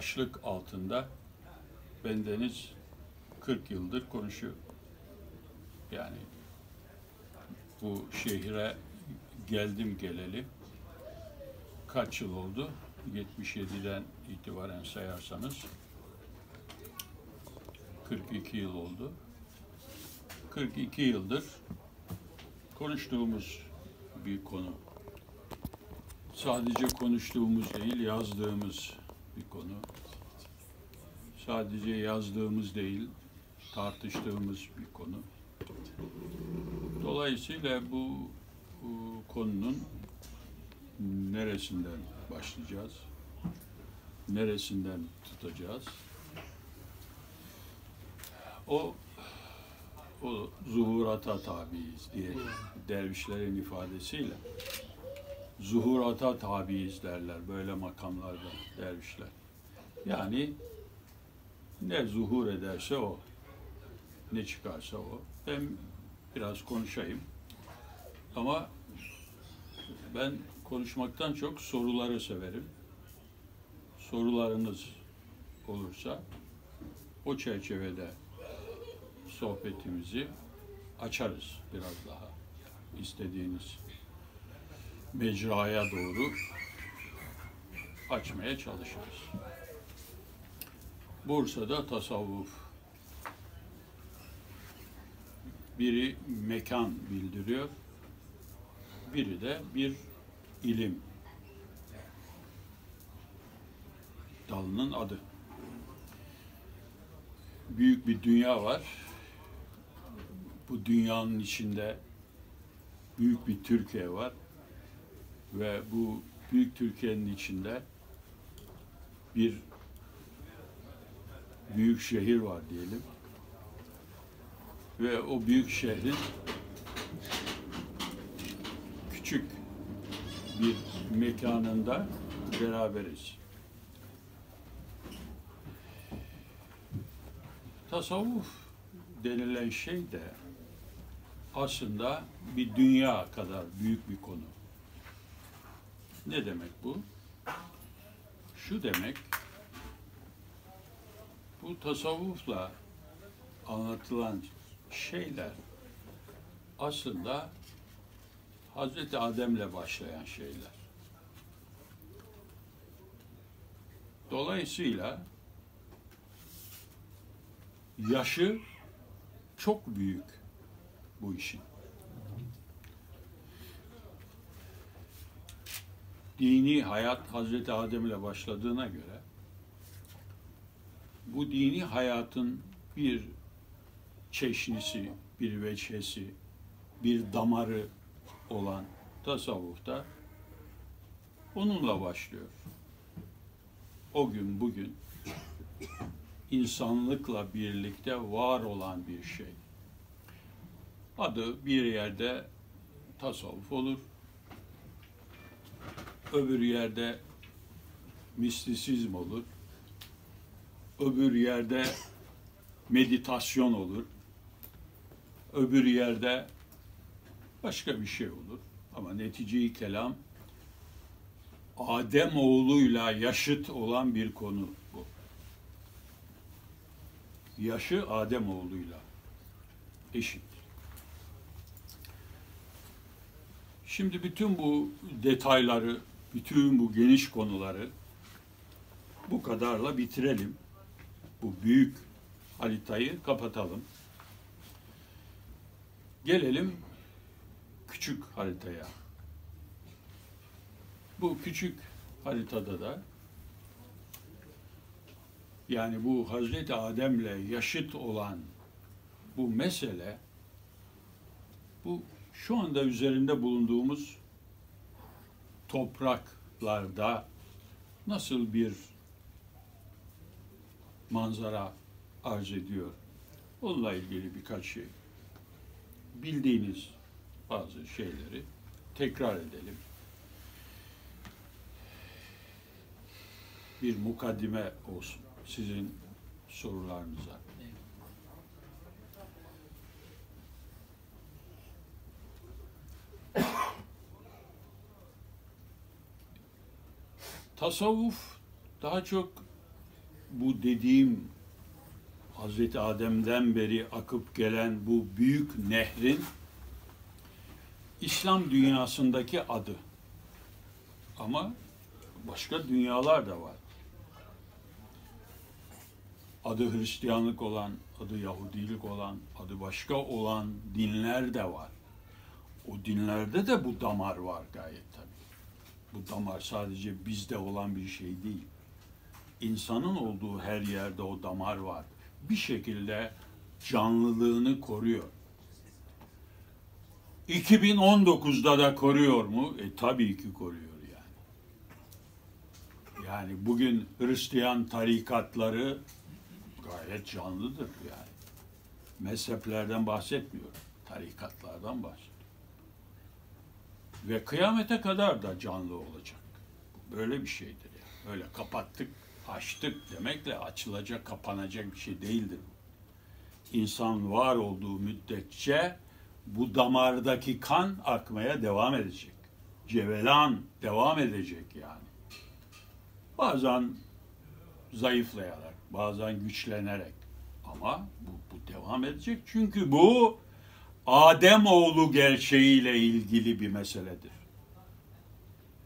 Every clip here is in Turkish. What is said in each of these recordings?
Başlık altında bendeniz 40 yıldır konuşuyor. Yani bu şehire geldim geleli kaç yıl oldu? 77'den itibaren sayarsanız 42 yıl oldu. 42 yıldır konuştuğumuz bir konu. Sadece konuştuğumuz değil, yazdığımız bir konu. Sadece yazdığımız değil, tartıştığımız bir konu. Dolayısıyla bu, konunun neresinden başlayacağız? Neresinden tutacağız? O o zuhurata tabiiz diye dervişlerin ifadesiyle zuhurata tabiiz derler böyle makamlarda dervişler. Yani ne zuhur ederse o, ne çıkarsa o. Ben biraz konuşayım ama ben konuşmaktan çok soruları severim. Sorularınız olursa o çerçevede sohbetimizi açarız biraz daha istediğiniz mecraya doğru açmaya çalışırız. Bursa'da tasavvuf biri mekan bildiriyor, biri de bir ilim dalının adı. Büyük bir dünya var bu dünyanın içinde büyük bir Türkiye var ve bu büyük Türkiye'nin içinde bir büyük şehir var diyelim. Ve o büyük şehrin küçük bir mekanında beraberiz. Tasavvuf denilen şey de aslında bir dünya kadar büyük bir konu. Ne demek bu? Şu demek, bu tasavvufla anlatılan şeyler aslında Hazreti Adem'le başlayan şeyler. Dolayısıyla yaşı çok büyük bu işin. Dini hayat Hazreti Adem ile başladığına göre bu dini hayatın bir çeşnisi, bir veçhesi, bir damarı olan tasavvufta onunla başlıyor. O gün bugün insanlıkla birlikte var olan bir şey. Adı bir yerde tasavvuf olur, öbür yerde mistisizm olur, öbür yerde meditasyon olur, öbür yerde başka bir şey olur. Ama neticeyi kelam Adem oğluyla yaşıt olan bir konu bu. Yaşı Adem oğluyla eşit. Şimdi bütün bu detayları, bütün bu geniş konuları bu kadarla bitirelim. Bu büyük haritayı kapatalım. Gelelim küçük haritaya. Bu küçük haritada da Yani bu Hazreti Adem'le yaşıt olan bu mesele bu şu anda üzerinde bulunduğumuz topraklarda nasıl bir manzara arz ediyor? Onunla ilgili birkaç şey. Bildiğiniz bazı şeyleri tekrar edelim. Bir mukaddime olsun sizin sorularınıza. Tasavvuf daha çok bu dediğim Hazreti Adem'den beri akıp gelen bu büyük nehrin İslam dünyasındaki adı. Ama başka dünyalar da var. Adı Hristiyanlık olan, adı Yahudilik olan, adı başka olan dinler de var. O dinlerde de bu damar var gayet tabii. Bu damar sadece bizde olan bir şey değil. İnsanın olduğu her yerde o damar var. Bir şekilde canlılığını koruyor. 2019'da da koruyor mu? E tabii ki koruyor yani. Yani bugün Hristiyan tarikatları gayet canlıdır yani. Mezheplerden bahsetmiyorum. Tarikatlardan bahsediyorum. Ve kıyamete kadar da canlı olacak. Böyle bir şeydir yani. Öyle kapattık, açtık demekle açılacak, kapanacak bir şey değildir. İnsan var olduğu müddetçe bu damardaki kan akmaya devam edecek. Cevelan devam edecek yani. Bazen zayıflayarak, bazen güçlenerek ama bu, bu devam edecek. Çünkü bu Adem oğlu gerçeğiyle ilgili bir meseledir.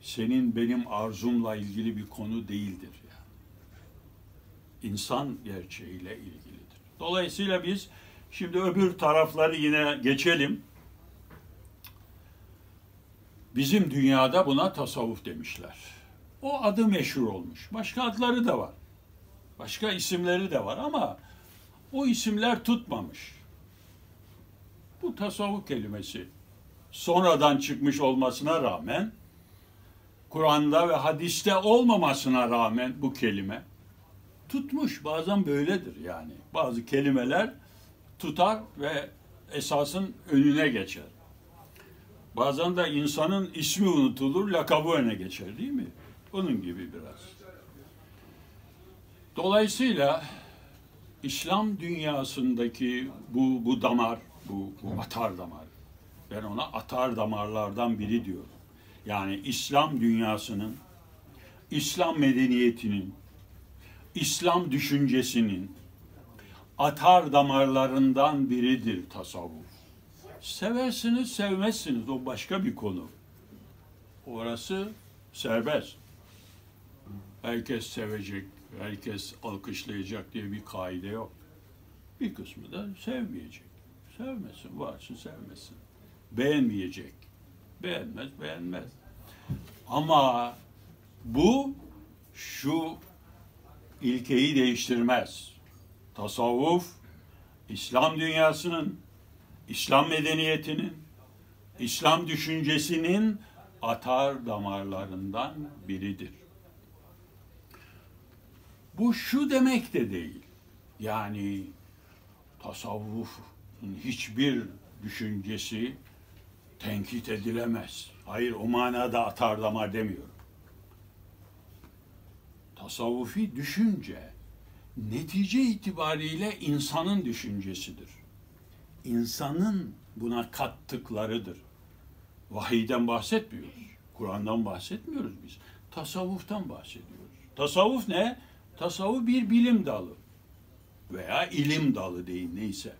Senin benim arzumla ilgili bir konu değildir yani. İnsan gerçeğiyle ilgilidir. Dolayısıyla biz Şimdi öbür tarafları yine geçelim. Bizim dünyada buna tasavvuf demişler. O adı meşhur olmuş. Başka adları da var. Başka isimleri de var ama o isimler tutmamış. Bu tasavvuf kelimesi sonradan çıkmış olmasına rağmen Kur'an'da ve hadiste olmamasına rağmen bu kelime tutmuş. Bazen böyledir yani. Bazı kelimeler tutar ve esasın önüne geçer. Bazen de insanın ismi unutulur, lakabı öne geçer değil mi? Onun gibi biraz. Dolayısıyla İslam dünyasındaki bu, bu damar, bu, bu atar damar, ben ona atar damarlardan biri diyorum. Yani İslam dünyasının, İslam medeniyetinin, İslam düşüncesinin, atar damarlarından biridir tasavvuf. Seversiniz, sevmezsiniz. O başka bir konu. Orası serbest. Herkes sevecek, herkes alkışlayacak diye bir kaide yok. Bir kısmı da sevmeyecek. Sevmesin, varsın sevmesin. Beğenmeyecek. Beğenmez, beğenmez. Ama bu şu ilkeyi değiştirmez tasavvuf, İslam dünyasının, İslam medeniyetinin, İslam düşüncesinin atar damarlarından biridir. Bu şu demek de değil. Yani tasavvufun hiçbir düşüncesi tenkit edilemez. Hayır o manada atar damar demiyorum. Tasavvufi düşünce netice itibariyle insanın düşüncesidir. İnsanın buna kattıklarıdır. Vahiyden bahsetmiyoruz. Kur'an'dan bahsetmiyoruz biz. Tasavvuftan bahsediyoruz. Tasavvuf ne? Tasavvuf bir bilim dalı veya ilim dalı deyin neyse.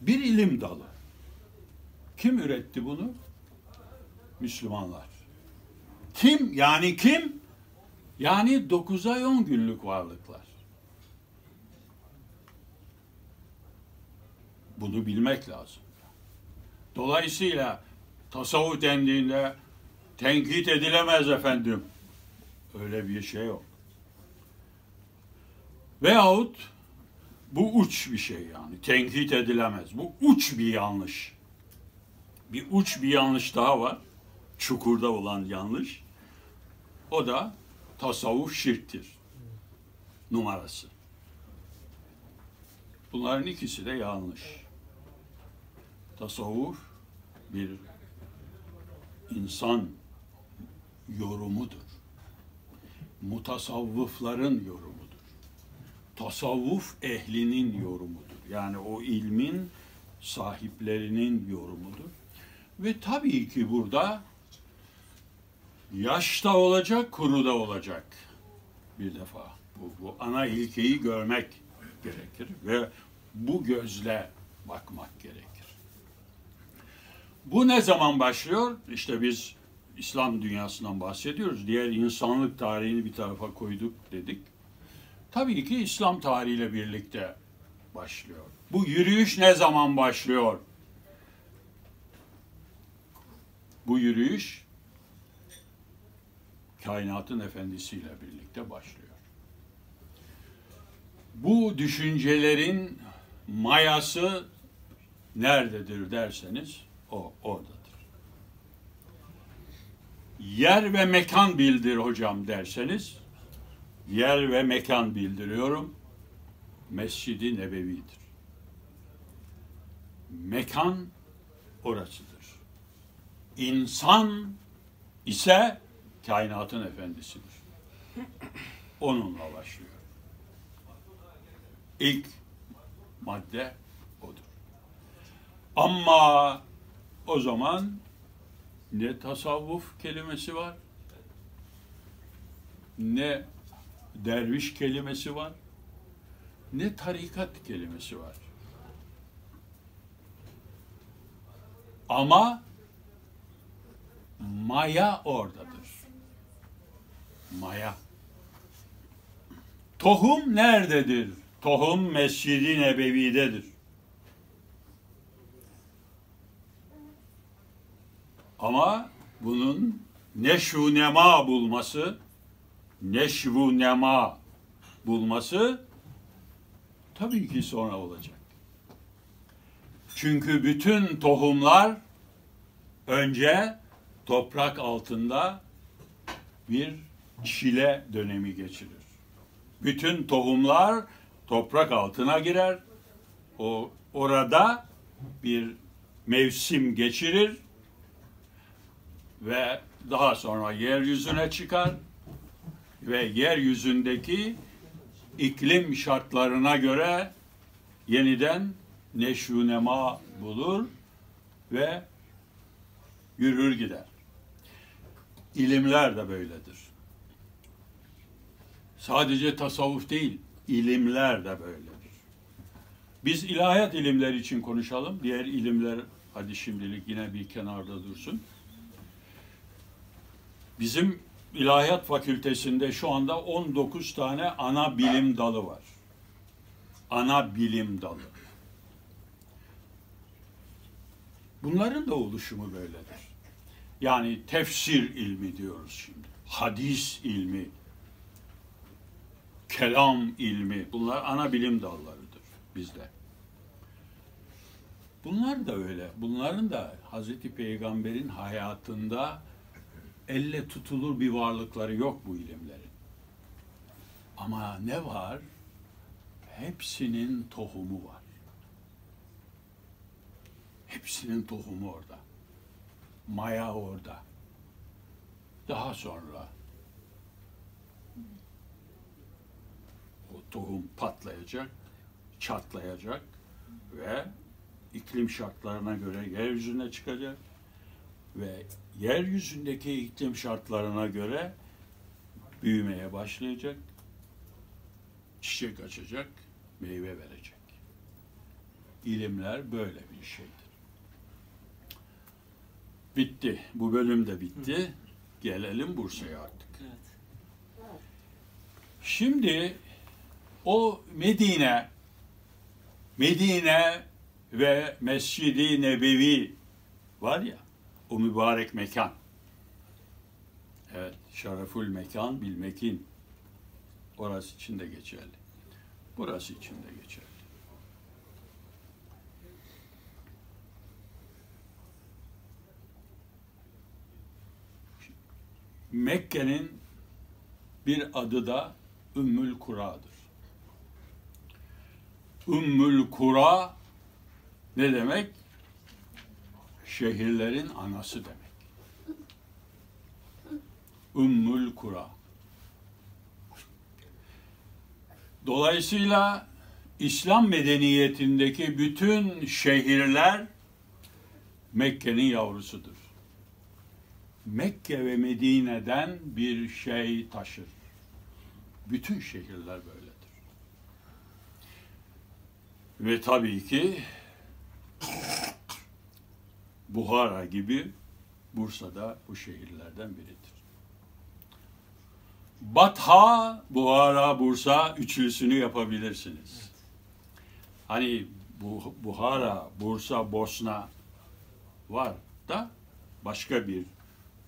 Bir ilim dalı. Kim üretti bunu? Müslümanlar. Kim? Yani kim? Yani 9 ay 10 günlük varlıklar. Bunu bilmek lazım. Dolayısıyla tasavvuf dendiğinde tenkit edilemez efendim. Öyle bir şey yok. Veyahut bu uç bir şey yani. Tenkit edilemez. Bu uç bir yanlış. Bir uç bir yanlış daha var. Çukurda olan yanlış. O da tasavvuf şirktir. Numarası. Bunların ikisi de yanlış. Tasavvuf bir insan yorumudur. Mutasavvıfların yorumudur. Tasavvuf ehlinin yorumudur. Yani o ilmin sahiplerinin yorumudur. Ve tabii ki burada yaş da olacak, kuru da olacak bir defa. Bu, bu ana ilkeyi görmek gerekir ve bu gözle bakmak gerekir. Bu ne zaman başlıyor? İşte biz İslam dünyasından bahsediyoruz. Diğer insanlık tarihini bir tarafa koyduk dedik. Tabii ki İslam tarihiyle birlikte başlıyor. Bu yürüyüş ne zaman başlıyor? Bu yürüyüş kainatın efendisiyle birlikte başlıyor. Bu düşüncelerin mayası nerededir derseniz o oradadır. Yer ve mekan bildir hocam derseniz yer ve mekan bildiriyorum. Mescidi Nebevi'dir. Mekan orasıdır. İnsan ise kainatın efendisidir. Onunla başlıyor. İlk madde odur. Ama o zaman ne tasavvuf kelimesi var, ne derviş kelimesi var, ne tarikat kelimesi var. Ama maya oradadır. Maya. Tohum nerededir? Tohum Mescid-i Nebevi'dedir. Ama bunun neşvu nema bulması, neşvu nema bulması tabii ki sonra olacak. Çünkü bütün tohumlar önce toprak altında bir çile dönemi geçirir. Bütün tohumlar toprak altına girer. O orada bir mevsim geçirir ve daha sonra yeryüzüne çıkar ve yeryüzündeki iklim şartlarına göre yeniden neşvunema bulur ve yürür gider. İlimler de böyledir. Sadece tasavvuf değil, ilimler de böyledir. Biz ilahiyat ilimleri için konuşalım. Diğer ilimler hadi şimdilik yine bir kenarda dursun. Bizim İlahiyat Fakültesinde şu anda 19 tane ana bilim dalı var. Ana bilim dalı. Bunların da oluşumu böyledir. Yani tefsir ilmi diyoruz şimdi. Hadis ilmi, kelam ilmi. Bunlar ana bilim dallarıdır bizde. Bunlar da öyle. Bunların da Hazreti Peygamber'in hayatında elle tutulur bir varlıkları yok bu ilimlerin. Ama ne var? Hepsinin tohumu var. Hepsinin tohumu orada. Maya orada. Daha sonra o tohum patlayacak, çatlayacak ve iklim şartlarına göre yeryüzüne çıkacak ve yeryüzündeki iklim şartlarına göre büyümeye başlayacak, çiçek açacak, meyve verecek. İlimler böyle bir şeydir. Bitti. Bu bölüm de bitti. Gelelim Bursa'ya artık. Şimdi o Medine, Medine ve Mescidi Nebevi var ya, o mübarek mekan. Evet, şereful mekan bil mekin. Orası için de geçerli. Burası için de geçerli. Mekke'nin bir adı da Ümmül Kura'dır. Ümmül Kura ne demek? Şehirlerin anası demek. Ümmül Kura. Dolayısıyla İslam medeniyetindeki bütün şehirler Mekke'nin yavrusudur. Mekke ve Medine'den bir şey taşır. Bütün şehirler böyledir. Ve tabii ki Buhara gibi Bursa'da bu şehirlerden biridir. Batha, Buhara, Bursa üçlüsünü yapabilirsiniz. Hani bu Buhara, Bursa, Bosna var da başka bir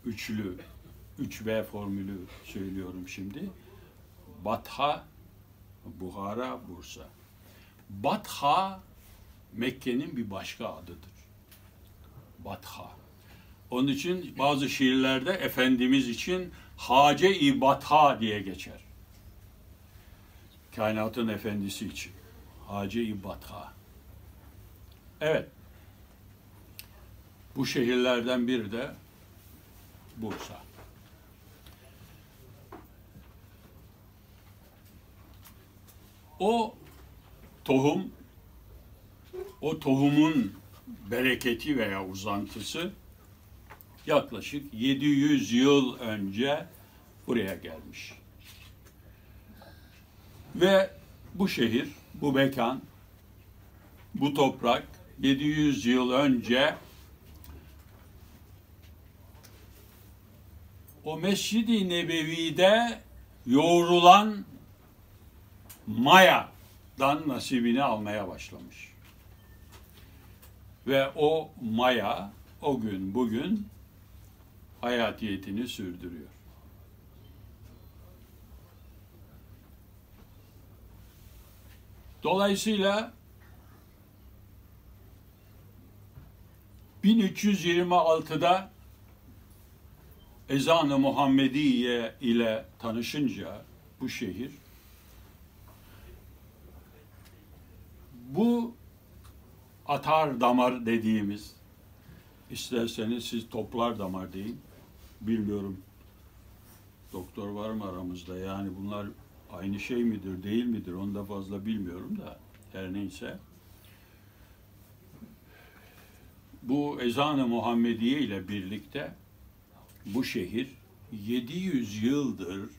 üçlü, 3B formülü söylüyorum şimdi. Batha, Buhara, Bursa. Batha Mekke'nin bir başka adıdır. Batha. Onun için bazı şiirlerde Efendimiz için Hace-i Batha diye geçer. Kainatın efendisi için. Hace-i Batha. Evet. Bu şehirlerden biri de Bursa. O tohum, o tohumun bereketi veya uzantısı yaklaşık 700 yıl önce buraya gelmiş. Ve bu şehir, bu mekan, bu toprak 700 yıl önce o Mescid-i Nebevi'de yoğrulan Maya'dan nasibini almaya başlamış. Ve o Maya o gün bugün hayatiyetini sürdürüyor. Dolayısıyla 1326'da ezan-ı Muhammediye ile tanışınca bu şehir bu atar damar dediğimiz isterseniz siz toplar damar deyin. Bilmiyorum doktor var mı aramızda? Yani bunlar aynı şey midir değil midir? Onu da fazla bilmiyorum da her neyse. Bu ezan-ı Muhammediye ile birlikte bu şehir 700 yıldır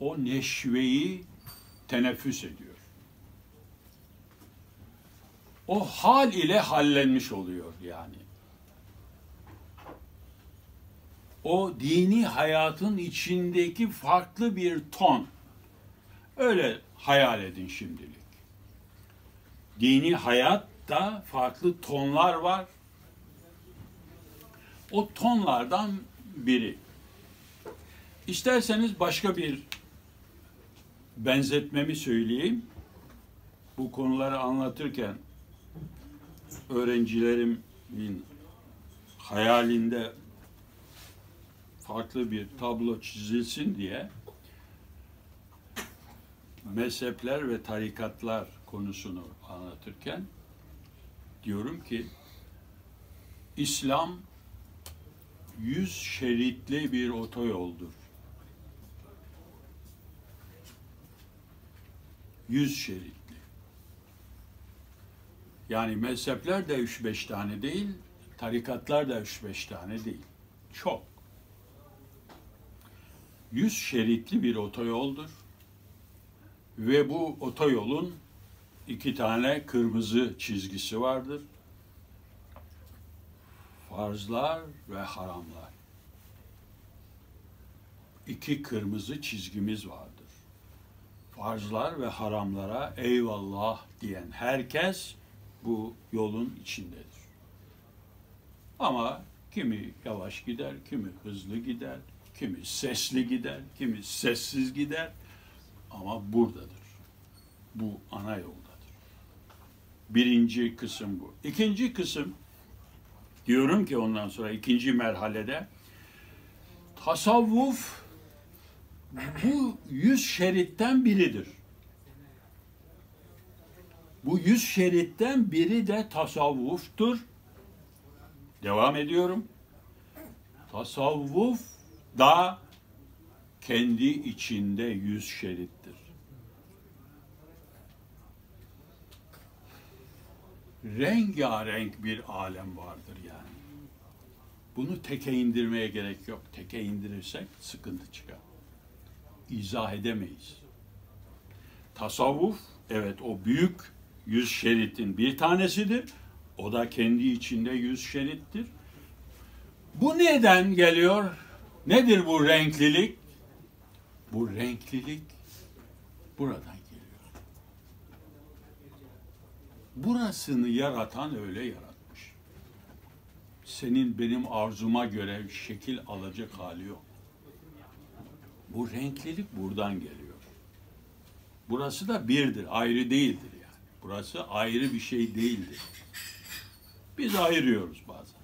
o neşveyi teneffüs ediyor. O hal ile hallenmiş oluyor yani. O dini hayatın içindeki farklı bir ton. Öyle hayal edin şimdilik. Dini hayatta farklı tonlar var. O tonlardan biri. İsterseniz başka bir benzetmemi söyleyeyim. Bu konuları anlatırken öğrencilerimin hayalinde farklı bir tablo çizilsin diye mezhepler ve tarikatlar konusunu anlatırken diyorum ki İslam yüz şeritli bir otoyoldur. Yüz şeritli. Yani mezhepler de üç beş tane değil, tarikatlar da üç beş tane değil. Çok. Yüz şeritli bir otoyoldur. Ve bu otoyolun iki tane kırmızı çizgisi vardır farzlar ve haramlar. İki kırmızı çizgimiz vardır. Farzlar ve haramlara eyvallah diyen herkes bu yolun içindedir. Ama kimi yavaş gider, kimi hızlı gider, kimi sesli gider, kimi sessiz gider ama buradadır. bu ana yoldadır. Birinci kısım bu. İkinci kısım diyorum ki ondan sonra ikinci merhalede tasavvuf bu yüz şeritten biridir. Bu yüz şeritten biri de tasavvuftur. Devam ediyorum. Tasavvuf da kendi içinde yüz şerittir. Rengarenk bir alem vardır yani. Bunu teke indirmeye gerek yok. Teke indirirsek sıkıntı çıkar. İzah edemeyiz. Tasavvuf, evet o büyük yüz şeritin bir tanesidir. O da kendi içinde yüz şerittir. Bu neden geliyor? Nedir bu renklilik? Bu renklilik buradan geliyor. Burasını yaratan öyle yaratmış. Senin benim arzuma göre şekil alacak hali yok. Bu renklilik buradan geliyor. Burası da birdir, ayrı değildir. Burası ayrı bir şey değildir. Biz ayırıyoruz bazen.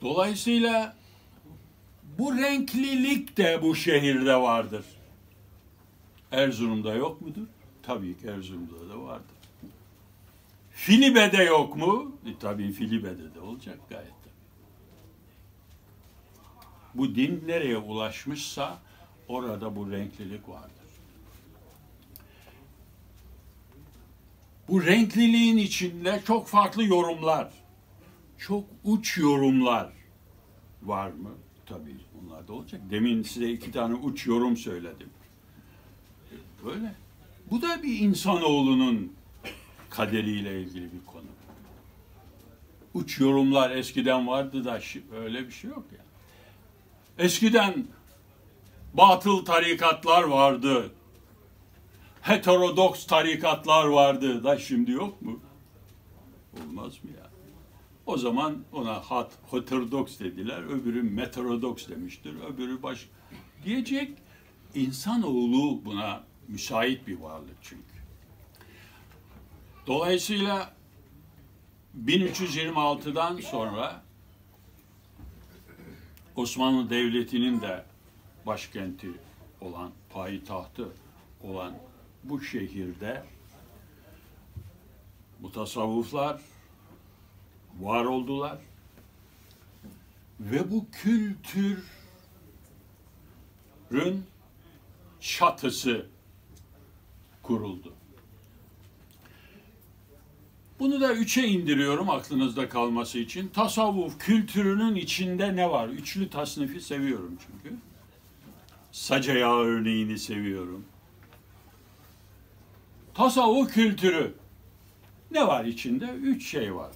Dolayısıyla bu renklilik de bu şehirde vardır. Erzurum'da yok mudur? Tabii ki Erzurum'da da vardır. Filibe'de yok mu? E, tabii Filibe'de de olacak gayet tabii. Bu din nereye ulaşmışsa orada bu renklilik vardır. Bu renkliliğin içinde çok farklı yorumlar, çok uç yorumlar var mı? Tabii bunlar da olacak. Demin size iki tane uç yorum söyledim. Böyle. Bu da bir insanoğlunun kaderiyle ilgili bir konu. Uç yorumlar eskiden vardı da öyle bir şey yok ya. Yani. Eskiden batıl tarikatlar vardı. Heterodoks tarikatlar vardı da şimdi yok mu? Olmaz mı ya? O zaman ona hat, heterodoks dediler, öbürü meterodoks demiştir, öbürü baş... Diyecek insanoğlu buna müsait bir varlık çünkü. Dolayısıyla 1326'dan sonra Osmanlı Devleti'nin de başkenti olan, payitahtı olan bu şehirde mutasavvıflar var oldular ve bu kültürün çatısı kuruldu. Bunu da üçe indiriyorum aklınızda kalması için. Tasavvuf kültürünün içinde ne var? Üçlü tasnifi seviyorum çünkü. Saca yağı örneğini seviyorum. Tasavvuf kültürü. Ne var içinde? Üç şey var.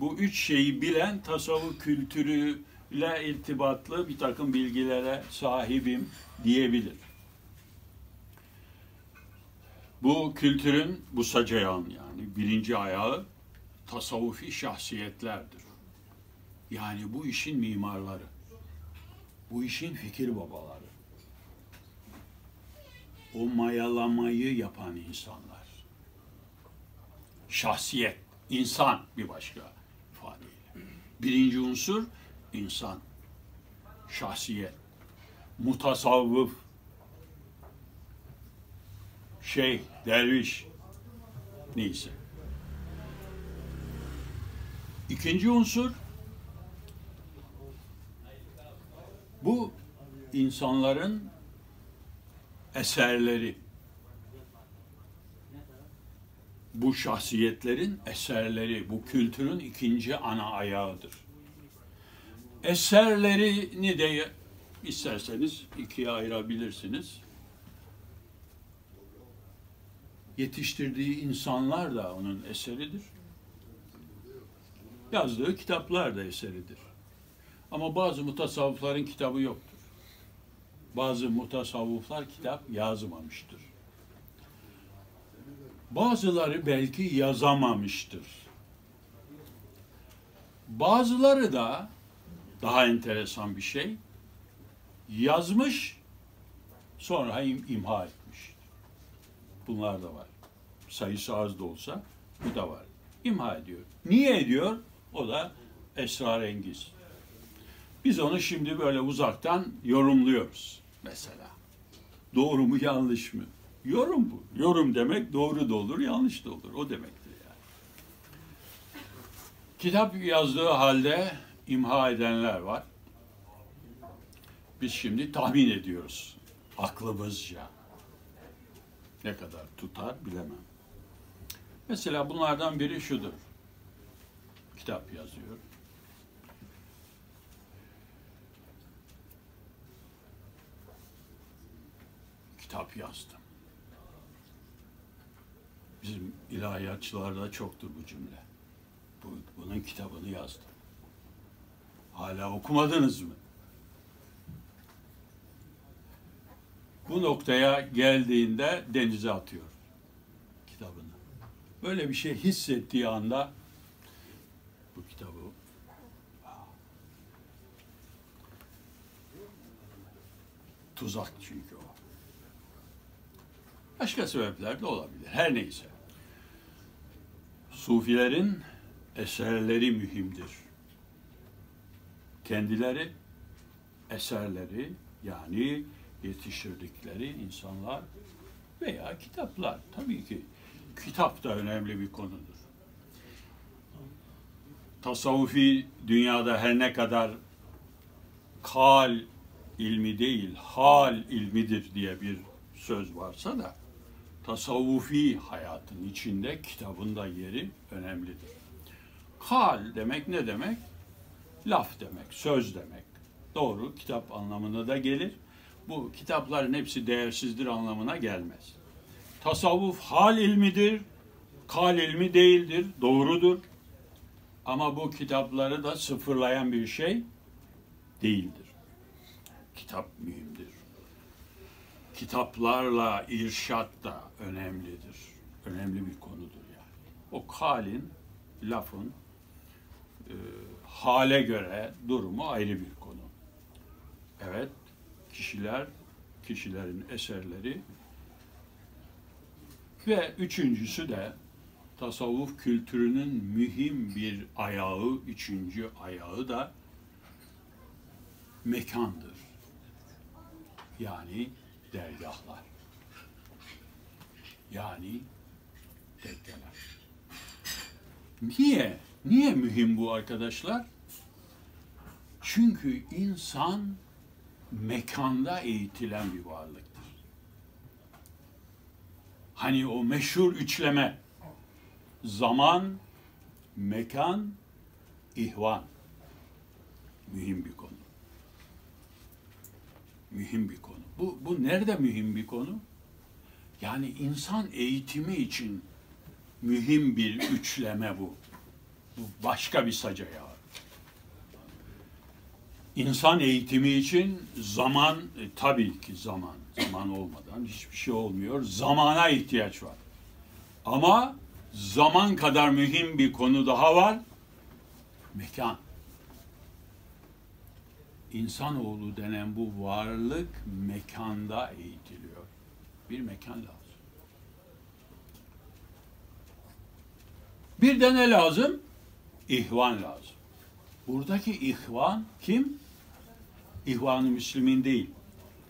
Bu üç şeyi bilen tasavvuf kültürüyle irtibatlı bir takım bilgilere sahibim diyebilir. Bu kültürün, bu sacayan yani birinci ayağı tasavvufi şahsiyetlerdir. Yani bu işin mimarları, bu işin fikir babaları, o mayalamayı yapan insanlar. Şahsiyet, insan bir başka ifadeyle. Birinci unsur insan, şahsiyet, mutasavvıf, şey, derviş, neyse. İkinci unsur, bu insanların eserleri. Bu şahsiyetlerin eserleri, bu kültürün ikinci ana ayağıdır. Eserlerini de isterseniz ikiye ayırabilirsiniz. Yetiştirdiği insanlar da onun eseridir. Yazdığı kitaplar da eseridir. Ama bazı mutasavvıfların kitabı yoktur bazı mutasavvıflar kitap yazmamıştır. Bazıları belki yazamamıştır. Bazıları da daha enteresan bir şey yazmış Sonra im, imha etmiş. Bunlar da var. Sayısı az da olsa bu da var. İmha ediyor. Niye ediyor? O da esrarengiz. Biz onu şimdi böyle uzaktan yorumluyoruz mesela. Doğru mu yanlış mı? Yorum bu. Yorum demek doğru da olur, yanlış da olur. O demektir yani. Kitap yazdığı halde imha edenler var. Biz şimdi tahmin ediyoruz aklımızca. Ne kadar tutar bilemem. Mesela bunlardan biri şudur. Kitap yazıyor. Kitap yazdım. Bizim ilahiyatçılarda çoktur bu cümle. Bu, bunun kitabını yazdım. Hala okumadınız mı? Bu noktaya geldiğinde denize atıyor kitabını. Böyle bir şey hissettiği anda bu kitabı tuzak çünkü. Başka sebepler de olabilir. Her neyse. Sufilerin eserleri mühimdir. Kendileri eserleri yani yetiştirdikleri insanlar veya kitaplar. Tabii ki kitap da önemli bir konudur. Tasavvufi dünyada her ne kadar kal ilmi değil, hal ilmidir diye bir söz varsa da tasavvufi hayatın içinde kitabın da yeri önemlidir. Kal demek ne demek? Laf demek, söz demek. Doğru, kitap anlamına da gelir. Bu kitapların hepsi değersizdir anlamına gelmez. Tasavvuf hal ilmidir, kal ilmi değildir, doğrudur. Ama bu kitapları da sıfırlayan bir şey değildir. Kitap mühimdir. Kitaplarla irşat da önemlidir. Önemli bir konudur yani. O kalin, lafın e, hale göre durumu ayrı bir konu. Evet, kişiler, kişilerin eserleri ve üçüncüsü de tasavvuf kültürünün mühim bir ayağı, üçüncü ayağı da mekandır. Yani dergahlar. Yani tekkeler. Niye? Niye mühim bu arkadaşlar? Çünkü insan mekanda eğitilen bir varlıktır. Hani o meşhur üçleme zaman, mekan, ihvan. Mühim bir konu. Mühim bir konu. Bu, bu nerede mühim bir konu? Yani insan eğitimi için mühim bir üçleme bu. Bu başka bir saca ya. İnsan eğitimi için zaman, e, tabii ki zaman. Zaman olmadan hiçbir şey olmuyor. Zamana ihtiyaç var. Ama zaman kadar mühim bir konu daha var. Mekan. İnsanoğlu denen bu varlık mekanda eğitiliyor. Bir mekan lazım. Bir de ne lazım? İhvan lazım. Buradaki ihvan kim? İhvan-ı Müslümin değil.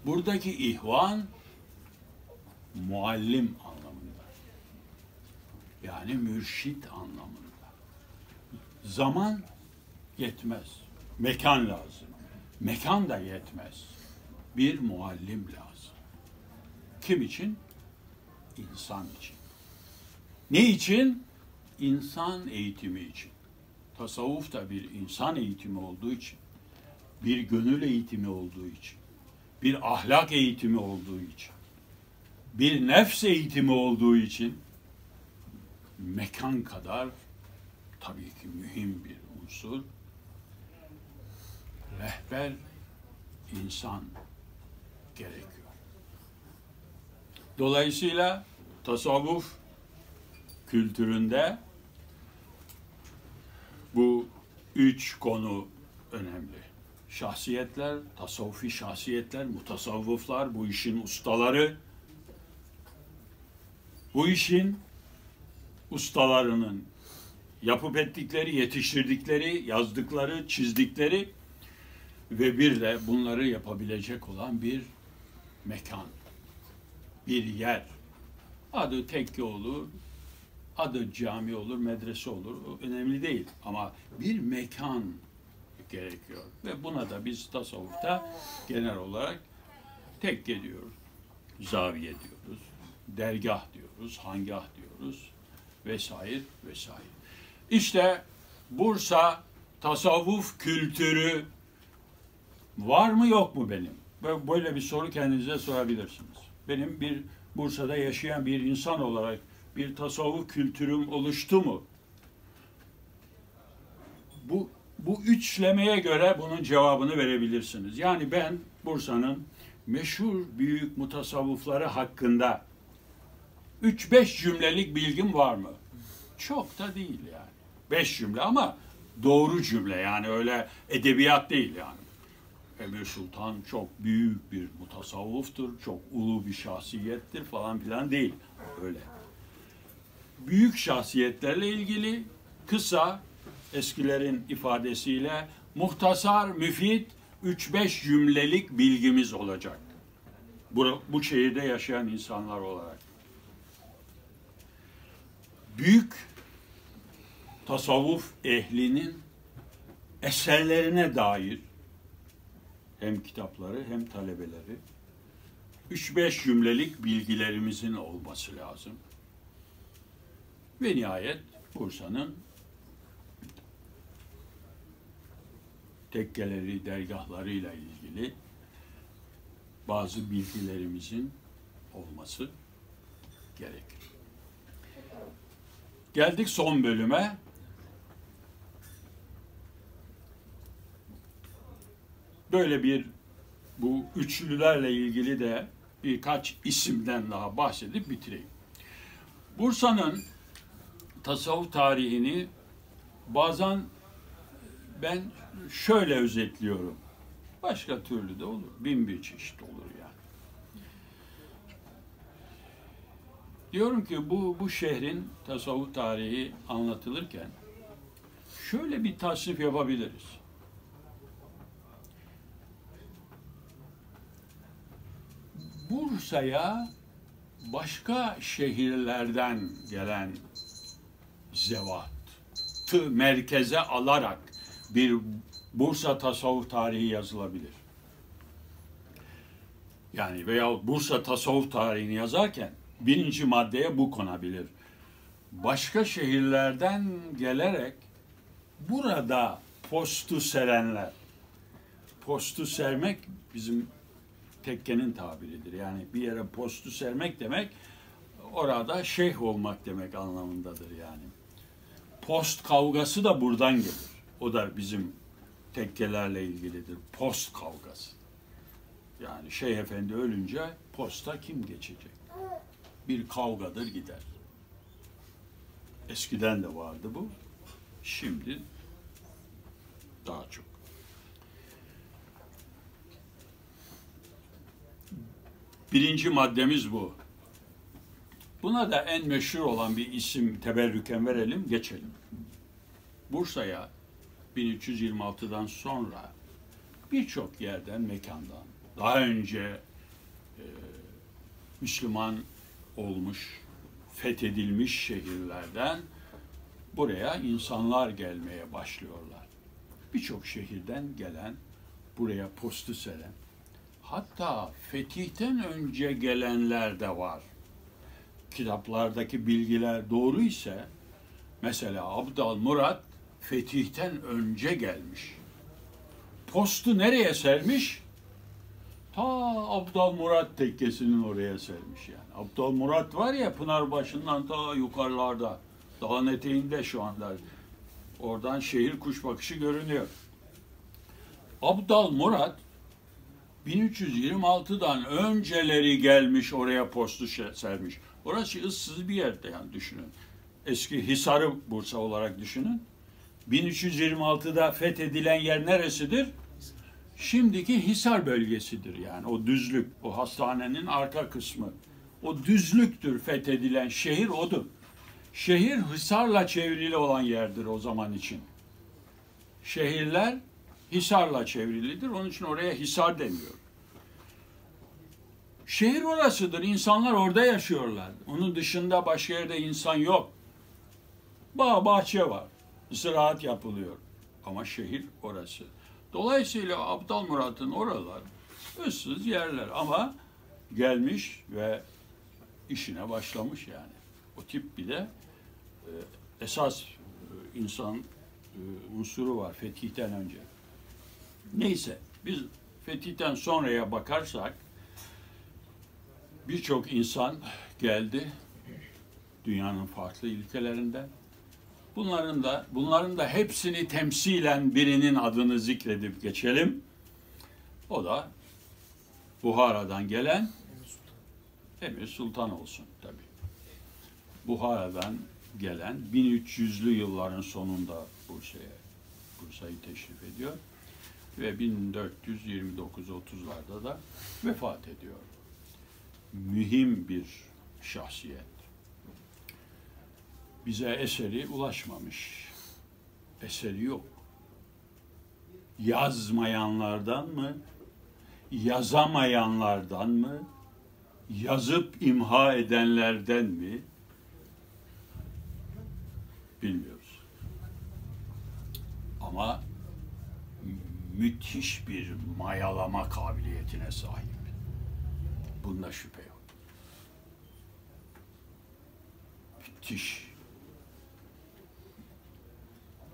Buradaki ihvan muallim anlamında. Yani mürşit anlamında. Zaman yetmez. Mekan lazım. Mekan da yetmez. Bir muallim lazım. Kim için? İnsan için. Ne için? İnsan eğitimi için. Tasavvuf da bir insan eğitimi olduğu için, bir gönül eğitimi olduğu için, bir ahlak eğitimi olduğu için, bir nefs eğitimi olduğu için mekan kadar tabii ki mühim bir unsur. Rehber insan gerekiyor. Dolayısıyla tasavvuf kültüründe bu üç konu önemli. şahsiyetler, tasavvufi şahsiyetler, mutasavvıflar, bu işin ustaları, bu işin ustalarının yapıp ettikleri, yetiştirdikleri, yazdıkları, çizdikleri ve bir de bunları yapabilecek olan bir mekan, bir yer. Adı tekke olur, adı cami olur, medrese olur, önemli değil. Ama bir mekan gerekiyor. Ve buna da biz tasavvufta genel olarak tekke diyoruz, zaviye diyoruz, dergah diyoruz, hangah diyoruz vesaire vesaire. İşte Bursa tasavvuf kültürü var mı yok mu benim? Böyle bir soru kendinize sorabilirsiniz. Benim bir Bursa'da yaşayan bir insan olarak bir tasavvuf kültürüm oluştu mu? Bu bu üçlemeye göre bunun cevabını verebilirsiniz. Yani ben Bursa'nın meşhur büyük mutasavvıfları hakkında 3-5 cümlelik bilgim var mı? Çok da değil yani. 5 cümle ama doğru cümle yani öyle edebiyat değil yani. Emir Sultan çok büyük bir mutasavvıftır, çok ulu bir şahsiyettir falan filan değil. Öyle. Büyük şahsiyetlerle ilgili kısa eskilerin ifadesiyle muhtasar, müfit 3-5 cümlelik bilgimiz olacak. Bu, bu şehirde yaşayan insanlar olarak. Büyük tasavvuf ehlinin eserlerine dair hem kitapları hem talebeleri 3-5 cümlelik bilgilerimizin olması lazım. Ve nihayet Bursa'nın tekkeleri, dergahlarıyla ilgili bazı bilgilerimizin olması gerekir. Geldik son bölüme. Böyle bir bu üçlülerle ilgili de birkaç isimden daha bahsedip bitireyim. Bursa'nın tasavvuf tarihini bazen ben şöyle özetliyorum. Başka türlü de olur. Bin bir çeşit olur yani. Diyorum ki bu, bu şehrin tasavvuf tarihi anlatılırken şöyle bir tasnif yapabiliriz. Bursa'ya başka şehirlerden gelen zevatı merkeze alarak bir Bursa tasavvuf tarihi yazılabilir. Yani veya Bursa tasavvuf tarihini yazarken birinci maddeye bu konabilir. Başka şehirlerden gelerek burada postu serenler, postu sermek bizim tekkenin tabiridir. Yani bir yere postu sermek demek orada şeyh olmak demek anlamındadır yani. Post kavgası da buradan gelir. O da bizim tekkelerle ilgilidir. Post kavgası. Yani Şeyh Efendi ölünce posta kim geçecek? Bir kavgadır gider. Eskiden de vardı bu. Şimdi daha çok. Birinci maddemiz bu. Buna da en meşhur olan bir isim teberrüken verelim, geçelim. Bursa'ya 1326'dan sonra birçok yerden, mekandan, daha önce e, Müslüman olmuş, fethedilmiş şehirlerden buraya insanlar gelmeye başlıyorlar. Birçok şehirden gelen, buraya postu seren, hatta fetihten önce gelenler de var. Kitaplardaki bilgiler doğru ise, mesela Abdal Murat fetihten önce gelmiş. Postu nereye sermiş? Ta Abdal Murat tekkesinin oraya sermiş yani. Abdal Murat var ya Pınarbaşı'ndan ta yukarılarda. Dağın eteğinde şu anda. Oradan şehir kuş bakışı görünüyor. Abdal Murat 1326'dan önceleri gelmiş oraya postu sermiş. Orası ıssız bir yerde yani düşünün. Eski Hisarı Bursa olarak düşünün. 1326'da fethedilen yer neresidir? şimdiki Hisar bölgesidir yani o düzlük, o hastanenin arka kısmı. O düzlüktür fethedilen şehir odur. Şehir Hisar'la çevrili olan yerdir o zaman için. Şehirler Hisar'la çevrilidir. Onun için oraya Hisar deniyor. Şehir orasıdır. İnsanlar orada yaşıyorlar. Onun dışında başka yerde insan yok. Bağ, bahçe var. Ziraat yapılıyor. Ama şehir orası. Dolayısıyla Abdal Murat'ın oralar ıssız yerler ama gelmiş ve işine başlamış yani. O tip bir de e, esas e, insan e, unsuru var fetihten önce. Neyse biz fetihten sonraya bakarsak birçok insan geldi dünyanın farklı ülkelerinden. Bunların da bunların da hepsini temsilen birinin adını zikredip geçelim. O da Buhara'dan gelen Emir Sultan olsun tabi. Buhara'dan gelen 1300'lü yılların sonunda Bursa'ya Bursa'yı teşrif ediyor ve 1429-30'larda da vefat ediyor. Mühim bir şahsiyet. Bize eseri ulaşmamış. Eseri yok. Yazmayanlardan mı? Yazamayanlardan mı? Yazıp imha edenlerden mi? Bilmiyoruz. Ama müthiş bir mayalama kabiliyetine sahip. Bunda şüphe yok. Müthiş.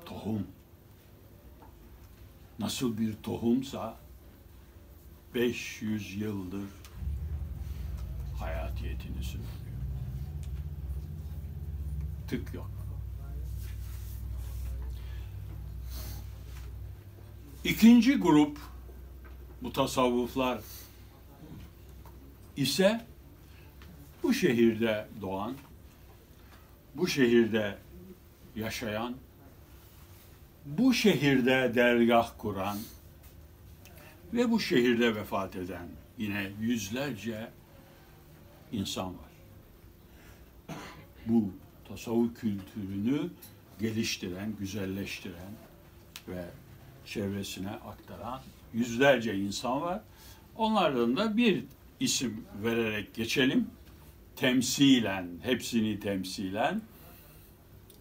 Tohum. Nasıl bir tohumsa 500 yıldır hayatiyetini sürdürüyor. Tık yok. İkinci grup bu tasavvuflar ise bu şehirde doğan, bu şehirde yaşayan, bu şehirde dergah kuran ve bu şehirde vefat eden yine yüzlerce insan var. Bu tasavvuf kültürünü geliştiren, güzelleştiren ve çevresine aktaran yüzlerce insan var. Onlardan da bir isim vererek geçelim. Temsilen, hepsini temsilen.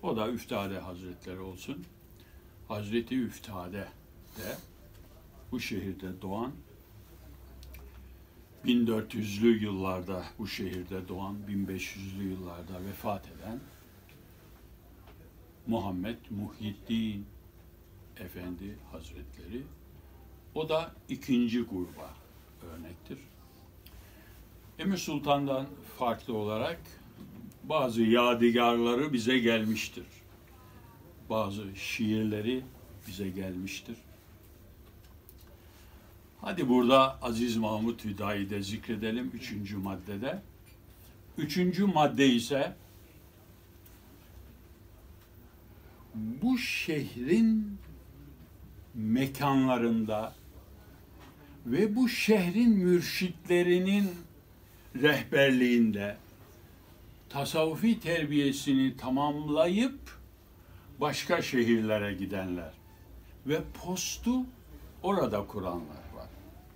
O da Üftade Hazretleri olsun. Hazreti Üftade de bu şehirde doğan 1400'lü yıllarda bu şehirde doğan 1500'lü yıllarda vefat eden Muhammed Muhyiddin Efendi Hazretleri o da ikinci gruba örnektir. Emir Sultan'dan farklı olarak bazı yadigarları bize gelmiştir. Bazı şiirleri bize gelmiştir. Hadi burada Aziz Mahmut Hüdayi de zikredelim üçüncü maddede. Üçüncü madde ise bu şehrin mekanlarında ve bu şehrin mürşitlerinin rehberliğinde tasavvufi terbiyesini tamamlayıp başka şehirlere gidenler ve postu orada kuranlar var.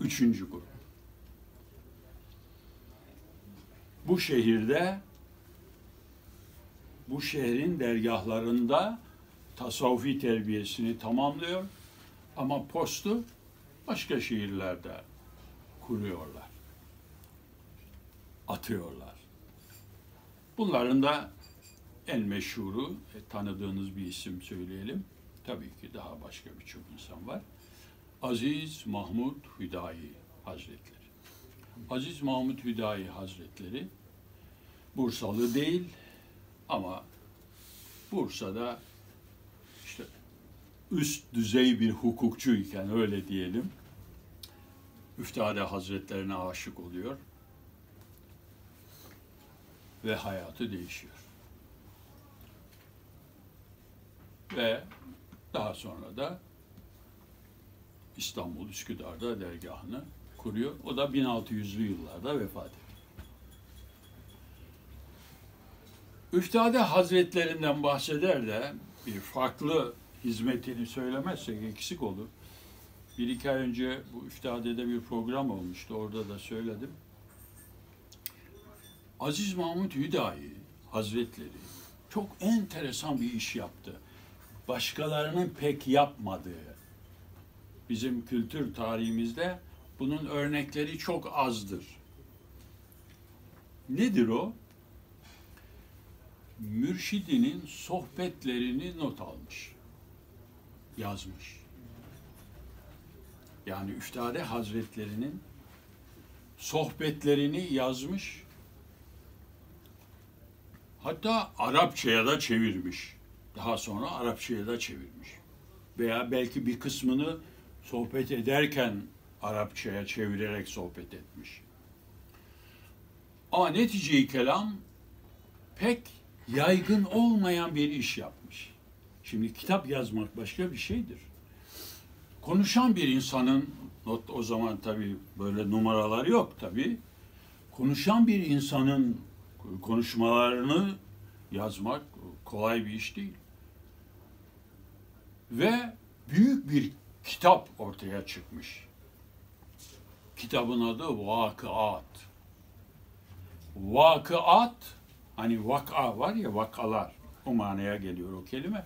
Üçüncü grup. Bu şehirde bu şehrin dergahlarında tasavvufi terbiyesini tamamlıyor ama postu başka şehirlerde kuruyorlar. Atıyorlar. Bunların da en meşhuru, e, tanıdığınız bir isim söyleyelim. Tabii ki daha başka birçok insan var. Aziz Mahmud Hüdayi Hazretleri. Aziz Mahmud Hüdayi Hazretleri Bursalı değil ama Bursa'da üst düzey bir hukukçuyken öyle diyelim Üftade Hazretlerine aşık oluyor ve hayatı değişiyor. Ve daha sonra da İstanbul Üsküdar'da dergahını kuruyor. O da 1600'lü yıllarda vefat ediyor. Üftade Hazretlerinden bahseder de bir farklı hizmetini söylemezsek eksik olur. Bir iki ay önce bu Üftade'de bir program olmuştu. Orada da söyledim. Aziz Mahmut Hüdayi Hazretleri çok enteresan bir iş yaptı. Başkalarının pek yapmadığı. Bizim kültür tarihimizde bunun örnekleri çok azdır. Nedir o? Mürşidinin sohbetlerini not almış. Yazmış. Yani Üftade Hazretlerinin sohbetlerini yazmış. Hatta Arapçaya da çevirmiş. Daha sonra Arapçaya da çevirmiş. Veya belki bir kısmını sohbet ederken Arapçaya çevirerek sohbet etmiş. Ama neticeyi kelam pek yaygın olmayan bir iş yapmış. Şimdi kitap yazmak başka bir şeydir. Konuşan bir insanın, not o zaman tabii böyle numaralar yok tabii. Konuşan bir insanın konuşmalarını yazmak kolay bir iş değil. Ve büyük bir kitap ortaya çıkmış. Kitabın adı Vakıat. Vakıat, hani vaka var ya vakalar, o manaya geliyor o kelime.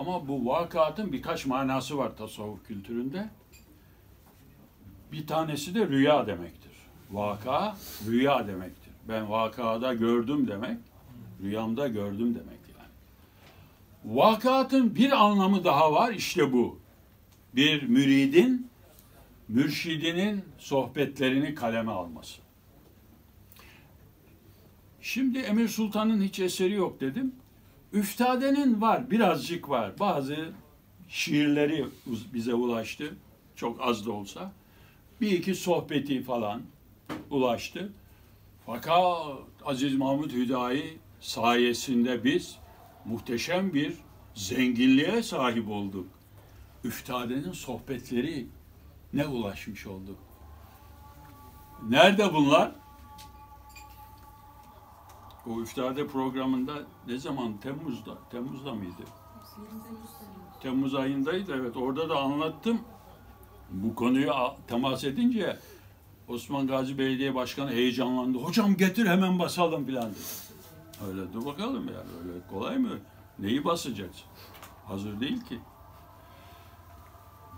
Ama bu vakatın birkaç manası var tasavvuf kültüründe. Bir tanesi de rüya demektir. Vaka, rüya demektir. Ben vakada gördüm demek, rüyamda gördüm demek yani. Vakatın bir anlamı daha var, işte bu. Bir müridin, mürşidinin sohbetlerini kaleme alması. Şimdi Emir Sultan'ın hiç eseri yok dedim. Üftade'nin var, birazcık var. Bazı şiirleri bize ulaştı. Çok az da olsa. Bir iki sohbeti falan ulaştı. Fakat Aziz Mahmut Hüdayi sayesinde biz muhteşem bir zenginliğe sahip olduk. Üftade'nin sohbetleri ne ulaşmış olduk. Nerede bunlar? O Üftade programında ne zaman? Temmuz'da. Temmuz'da mıydı? Temmuz ayındaydı evet. Orada da anlattım. Bu konuyu temas edince Osman Gazi Belediye Başkanı heyecanlandı. Hocam getir hemen basalım filan dedi. Öyle dur bakalım yani öyle kolay mı? Neyi basacaksın? Hazır değil ki.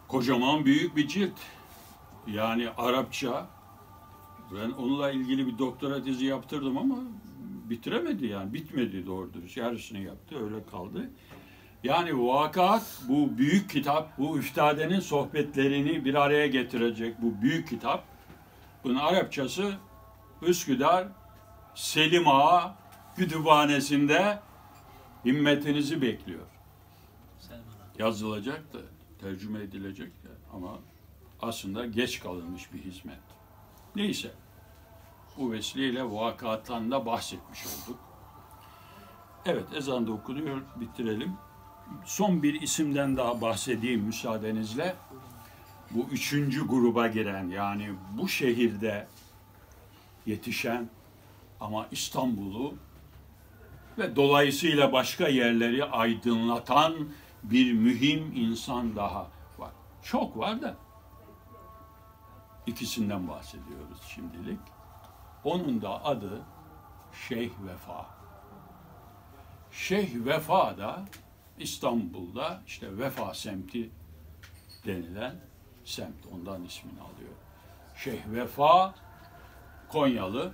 Kocaman büyük bir cilt. Yani Arapça. Ben onunla ilgili bir doktora tezi yaptırdım ama bitiremedi yani. Bitmedi doğru dürüst. Yarısını yaptı öyle kaldı. Yani vakat bu büyük kitap, bu üftadenin sohbetlerini bir araya getirecek bu büyük kitap. Bunun Arapçası Üsküdar Selim Ağa kütüphanesinde himmetinizi bekliyor. Yazılacak da, tercüme edilecek de ama aslında geç kalınmış bir hizmet. Neyse, bu vesileyle vakattan da bahsetmiş olduk. Evet, ezan da okunuyor, bitirelim. Son bir isimden daha bahsedeyim müsaadenizle. Bu üçüncü gruba giren, yani bu şehirde yetişen ama İstanbul'u ve dolayısıyla başka yerleri aydınlatan bir mühim insan daha var. Çok var da ikisinden bahsediyoruz şimdilik. Onun da adı Şeyh Vefa. Şeyh Vefa da İstanbul'da işte Vefa semti denilen semt ondan ismini alıyor. Şeyh Vefa Konyalı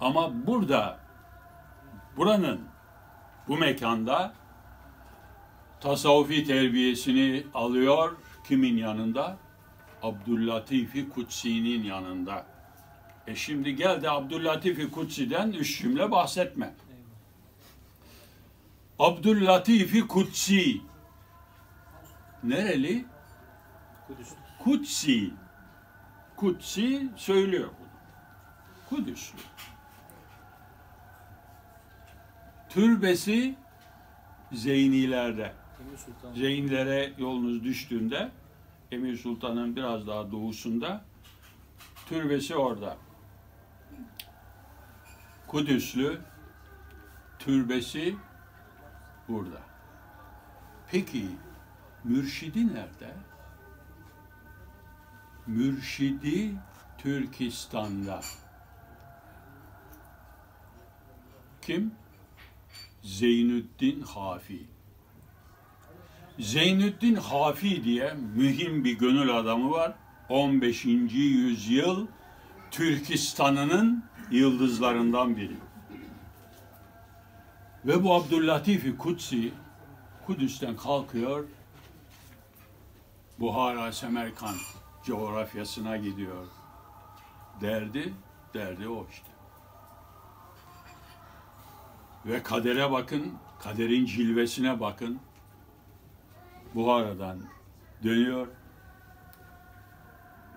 ama burada buranın bu mekanda tasavvufi terbiyesini alıyor kimin yanında? Abdüllatifi Kutsi'nin yanında. E şimdi gel de Abdüllatifi Kutsi'den üç cümle bahsetme. Abdüllatifi Kutsi nereli? Kutsi. Kutsi söylüyor bunu. Kudüslü. Türbesi Zeynilerde. Zeynilere yolunuz düştüğünde Emir Sultan'ın biraz daha doğusunda. Türbesi orada. Kudüslü türbesi burada. Peki mürşidi nerede? Mürşidi Türkistan'da. Kim? Zeynüddin Hafi. Zeynüddin Hafi diye mühim bir gönül adamı var. 15. yüzyıl Türkistan'ının yıldızlarından biri. Ve bu Abdüllatif Kutsi Kudüs'ten kalkıyor, Buhara, Semerkant coğrafyasına gidiyor. Derdi, derdi o işte. Ve kadere bakın, kaderin cilvesine bakın. Buhara'dan dönüyor.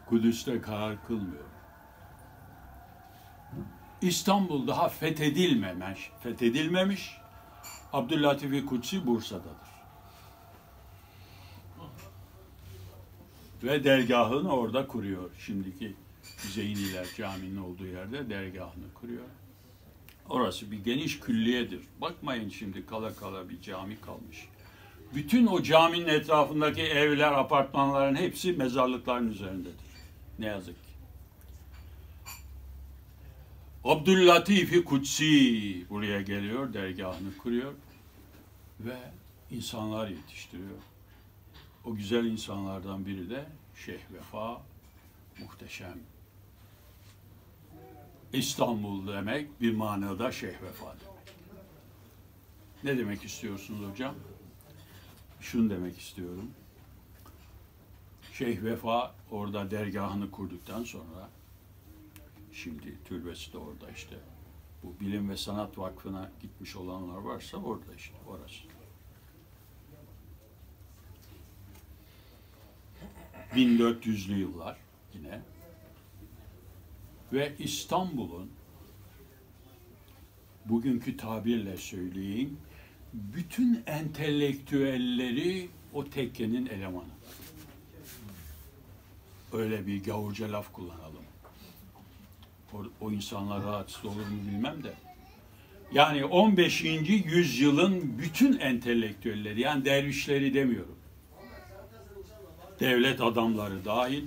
Kudüs'te karar kılmıyor. İstanbul daha fethedilmemiş, fethedilmemiş. Abdüllatif Kutsi Bursa'dadır. Ve dergahını orada kuruyor. Şimdiki Zeyniler Camii'nin olduğu yerde dergahını kuruyor. Orası bir geniş külliyedir. Bakmayın şimdi kala kala bir cami kalmış. Bütün o caminin etrafındaki evler, apartmanların hepsi mezarlıkların üzerindedir. Ne yazık ki. Abdüllatif Kutsi buraya geliyor, dergahını kuruyor ve insanlar yetiştiriyor. O güzel insanlardan biri de Şeyh Vefa, muhteşem. İstanbul demek bir manada Şeyh Vefa demek. Ne demek istiyorsunuz hocam? Şunu demek istiyorum. Şeyh Vefa orada dergahını kurduktan sonra Şimdi türbesi de orada işte. Bu Bilim ve Sanat Vakfı'na gitmiş olanlar varsa orada işte orası. ...1400'lü yıllar yine... ...ve İstanbul'un... ...bugünkü tabirle söyleyeyim... ...bütün entelektüelleri o tekkenin elemanı. Öyle bir gavurca laf kullanalım o, o insanlar rahatsız olur mu bilmem de. Yani 15. yüzyılın bütün entelektüelleri yani dervişleri demiyorum. Devlet adamları dahil,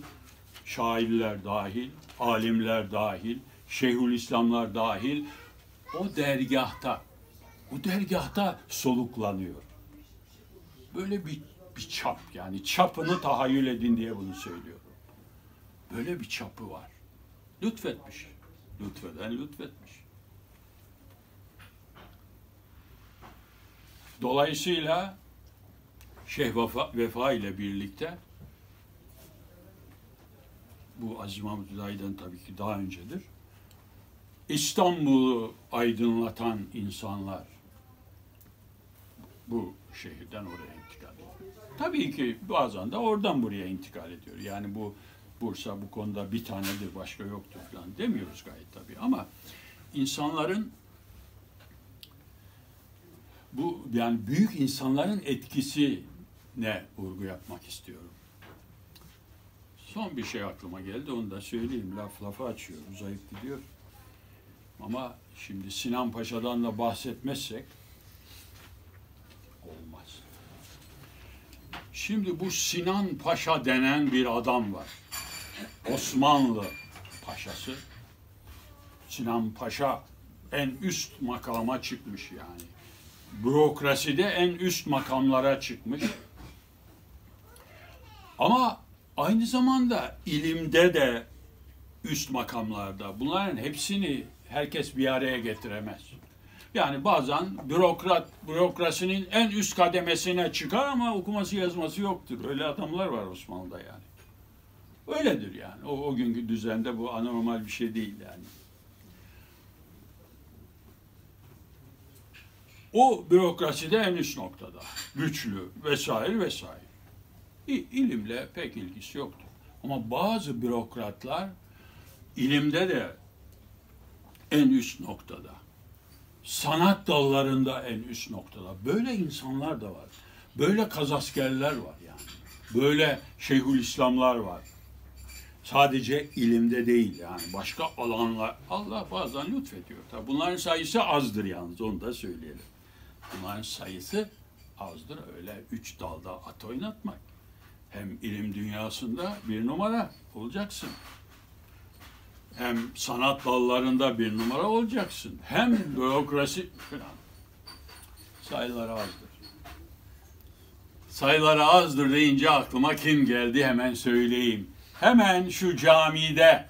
şairler dahil, alimler dahil, şeyhülislamlar dahil o dergahta, o dergahta soluklanıyor. Böyle bir, bir çap yani çapını tahayyül edin diye bunu söylüyorum. Böyle bir çapı var. Lütfetmiş. Lütfeden lütfetmiş. Dolayısıyla Şeyh Vefa, Vefa ile birlikte bu Aziz Mahmut Hüdayi'den tabii ki daha öncedir. İstanbul'u aydınlatan insanlar bu şehirden oraya intikal ediyor. Tabii ki bazen de oradan buraya intikal ediyor. Yani bu Bursa bu konuda bir tanedir, başka yoktur falan demiyoruz gayet tabii. Ama insanların bu yani büyük insanların etkisi ne vurgu yapmak istiyorum. Son bir şey aklıma geldi, onu da söyleyeyim. Laf lafı açıyor, uzayıp gidiyor. Ama şimdi Sinan Paşa'dan da bahsetmezsek olmaz. Şimdi bu Sinan Paşa denen bir adam var. Osmanlı paşası Sinan Paşa en üst makama çıkmış yani. Bürokraside en üst makamlara çıkmış. Ama aynı zamanda ilimde de üst makamlarda. Bunların hepsini herkes bir araya getiremez. Yani bazen bürokrat, bürokrasinin en üst kademesine çıkar ama okuması yazması yoktur. Öyle adamlar var Osmanlı'da yani. Öyledir yani. O, o günkü düzende bu anormal bir şey değil yani. O bürokraside en üst noktada. Güçlü vesaire vesaire. İlimle pek ilgisi yoktur. Ama bazı bürokratlar ilimde de en üst noktada. Sanat dallarında en üst noktada. Böyle insanlar da var. Böyle kazaskerler var yani. Böyle Şeyhülislamlar var. Sadece ilimde değil yani başka alanlar. Allah bazen lütfediyor. Tabi bunların sayısı azdır yalnız onu da söyleyelim. Bunların sayısı azdır. Öyle üç dalda at oynatmak. Hem ilim dünyasında bir numara olacaksın. Hem sanat dallarında bir numara olacaksın. Hem bürokrasi falan. Sayıları azdır. Sayıları azdır deyince aklıma kim geldi hemen söyleyeyim. Hemen şu camide,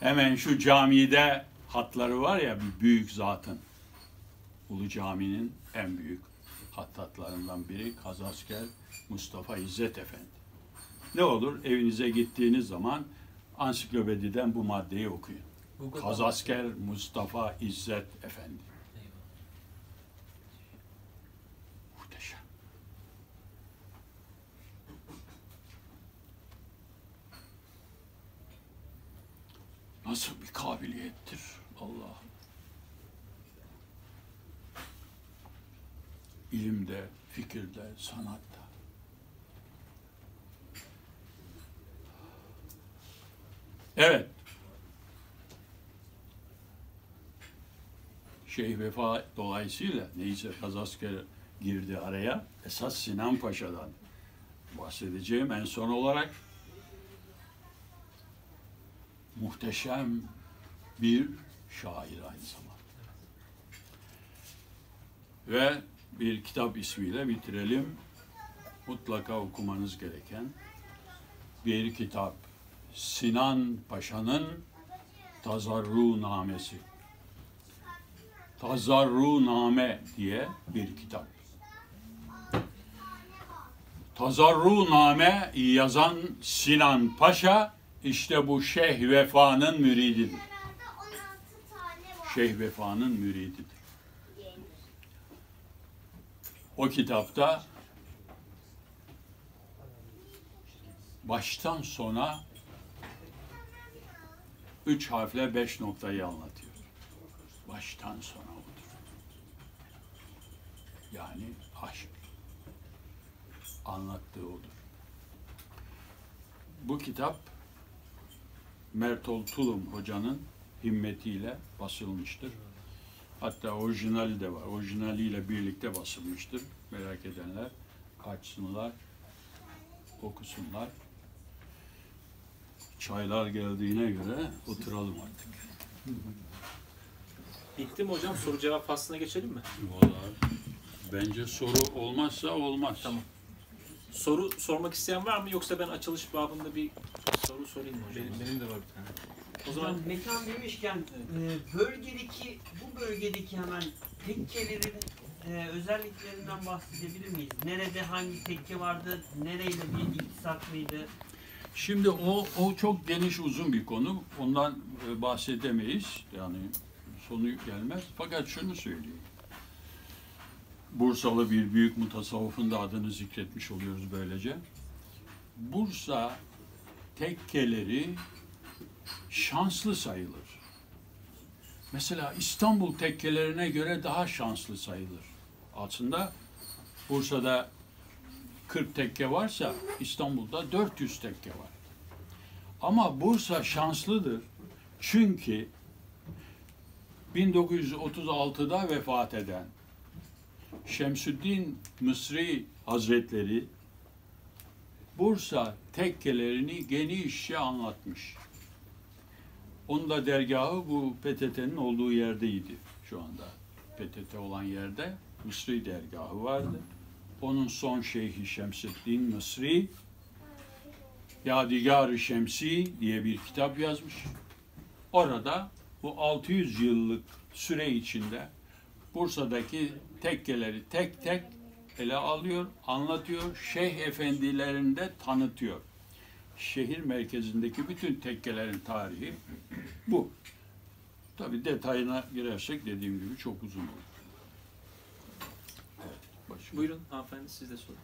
hemen şu camide hatları var ya bir büyük zatın. Ulu Cami'nin en büyük hattatlarından biri Kazasker Mustafa İzzet Efendi. Ne olur evinize gittiğiniz zaman ansiklopediden bu maddeyi okuyun. Kazasker Mustafa İzzet Efendi. Eyvallah. Muhteşem. Nasıl bir kabiliyettir Allah. İlimde, fikirde, sanatta. Evet. Şeyh Vefa dolayısıyla neyse Kazasker girdi araya. Esas Sinan Paşa'dan bahsedeceğim en son olarak muhteşem bir şair aynı zamanda. Ve bir kitap ismiyle bitirelim. Mutlaka okumanız gereken bir kitap. Sinan Paşa'nın Tazarru Namesi. Tazarru Name diye bir kitap. Tazarru Name yazan Sinan Paşa işte bu Şeyh Vefa'nın mürididir. Şeyh Vefa'nın mürididir. O kitapta baştan sona üç harfle beş noktayı anlatıyor. Baştan sona odur. Yani aşk. Anlattığı odur. Bu kitap Mertol Tulum hocanın himmetiyle basılmıştır. Hatta orijinali de var. Orijinaliyle birlikte basılmıştır. Merak edenler kaçsınlar, okusunlar. Çaylar geldiğine göre oturalım artık. Bitti mi hocam? Soru cevap faslına geçelim mi? Vallahi bence soru olmazsa olmaz. Tamam. Soru sormak isteyen var mı? Yoksa ben açılış babında bir soru sorayım mı hocam? Benim, benim de var bir tane. O zaman Hocam mekan demişken e, bölgedeki bu bölgedeki hemen tekkelerin e, özelliklerinden bahsedebilir miyiz? Nerede hangi tekke vardı? Nereyle bir iktisatlıydı? Şimdi o o çok geniş uzun bir konu. Ondan e, bahsedemeyiz. Yani sonu gelmez. Fakat şunu söyleyeyim. Bursalı bir büyük mutasavvıfın da adını zikretmiş oluyoruz böylece. Bursa tekkeleri şanslı sayılır. Mesela İstanbul tekkelerine göre daha şanslı sayılır. Aslında Bursa'da 40 tekke varsa İstanbul'da 400 tekke var. Ama Bursa şanslıdır. Çünkü 1936'da vefat eden Şemsüddin Mısri Hazretleri Bursa tekkelerini genişçe anlatmış. Onun da dergahı bu PTT'nin olduğu yerdeydi şu anda. PTT olan yerde Mısri dergahı vardı. Onun son şeyhi Şemseddin Mısri Yadigar-ı Şemsi diye bir kitap yazmış. Orada bu 600 yıllık süre içinde Bursa'daki tekkeleri tek tek ele alıyor, anlatıyor, şeyh efendilerini de tanıtıyor. Şehir merkezindeki bütün tekkelerin tarihi bu. Tabi detayına girersek dediğim gibi çok uzun olur. Evet, başka. buyurun hanımefendi siz de sorun.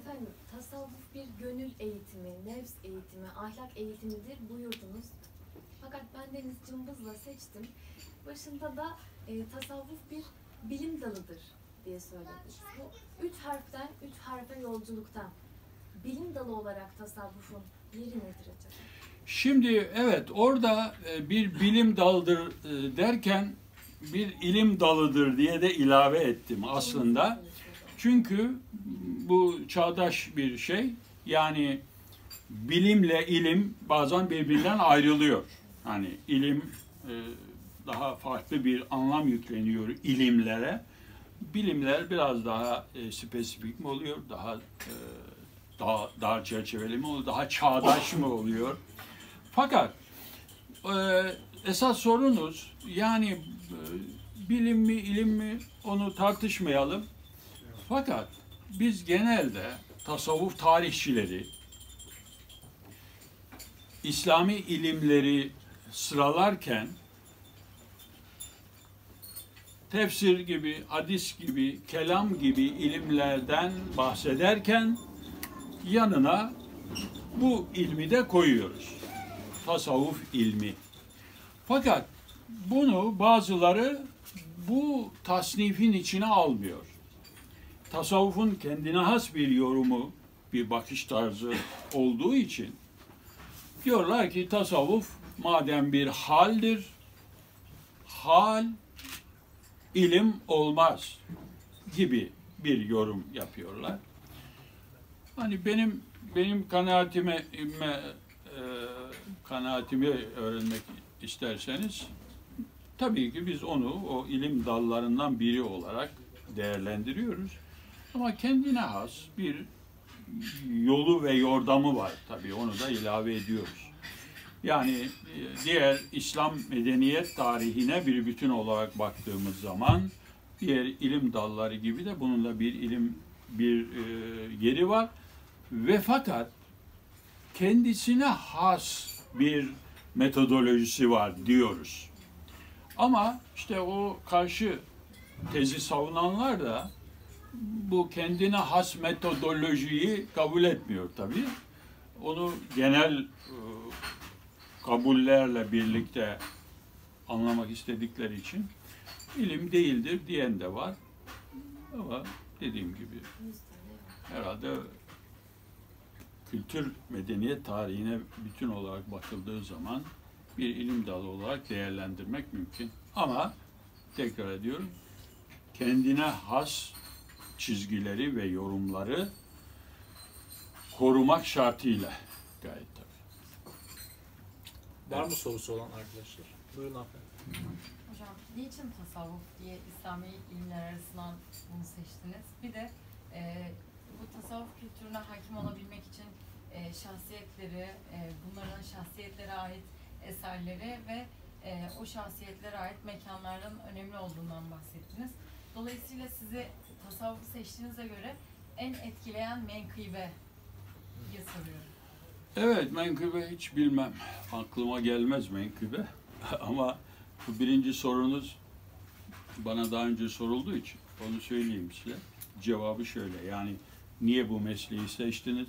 Efendim, tasavvuf bir gönül eğitimi, nefs eğitimi, ahlak eğitimidir buyurdunuz. Fakat ben Deniz Cımbız'la seçtim. Başında da e, tasavvuf bir bilim dalıdır diye söylediniz. Bu üç harften, üç harfe yolculuktan bilim dalı olarak tasavvufun yeri nedir acaba? Şimdi evet orada e, bir bilim dalıdır e, derken bir ilim dalıdır diye de ilave ettim aslında. Çünkü bu çağdaş bir şey. Yani bilimle ilim bazen birbirinden ayrılıyor. Hani ilim e, daha farklı bir anlam yükleniyor ilimlere. Bilimler biraz daha e, spesifik mi oluyor? Daha e, daha dar çerçeveli mi oluyor? Daha çağdaş mı oluyor? Fakat e, esas sorunuz yani e, bilim mi ilim mi onu tartışmayalım. Fakat biz genelde tasavvuf tarihçileri İslami ilimleri sıralarken tefsir gibi, hadis gibi, kelam gibi ilimlerden bahsederken yanına bu ilmi de koyuyoruz. Tasavvuf ilmi. Fakat bunu bazıları bu tasnifin içine almıyor. Tasavvufun kendine has bir yorumu, bir bakış tarzı olduğu için diyorlar ki tasavvuf madem bir haldir, hal ilim olmaz gibi bir yorum yapıyorlar. Hani benim benim kanaatime me, e, kanaatimi öğrenmek isterseniz tabii ki biz onu o ilim dallarından biri olarak değerlendiriyoruz. Ama kendine has bir yolu ve yordamı var tabii onu da ilave ediyoruz. Yani e, diğer İslam medeniyet tarihine bir bütün olarak baktığımız zaman diğer ilim dalları gibi de bunun da bir ilim bir e, yeri var ve fakat kendisine has bir metodolojisi var diyoruz. Ama işte o karşı tezi savunanlar da bu kendine has metodolojiyi kabul etmiyor tabii. Onu genel e, kabullerle birlikte anlamak istedikleri için ilim değildir diyen de var. Ama dediğim gibi herhalde kültür medeniyet tarihine bütün olarak bakıldığı zaman bir ilim dalı olarak değerlendirmek mümkün. Ama tekrar ediyorum kendine has çizgileri ve yorumları korumak şartıyla gayet. Var mı sorusu olan arkadaşlar? Buyurun hanımefendi. Hocam niçin tasavvuf diye İslami ilimler arasından bunu seçtiniz? Bir de e, bu tasavvuf kültürüne hakim olabilmek için e, şahsiyetleri, e, bunların şahsiyetlere ait eserleri ve e, o şahsiyetlere ait mekanların önemli olduğundan bahsettiniz. Dolayısıyla sizi tasavvufu seçtiğinize göre en etkileyen menkıbe diye soruyorum. Evet menkıbe hiç bilmem. Aklıma gelmez menkıbe. Ama bu birinci sorunuz bana daha önce sorulduğu için onu söyleyeyim size. Cevabı şöyle yani niye bu mesleği seçtiniz?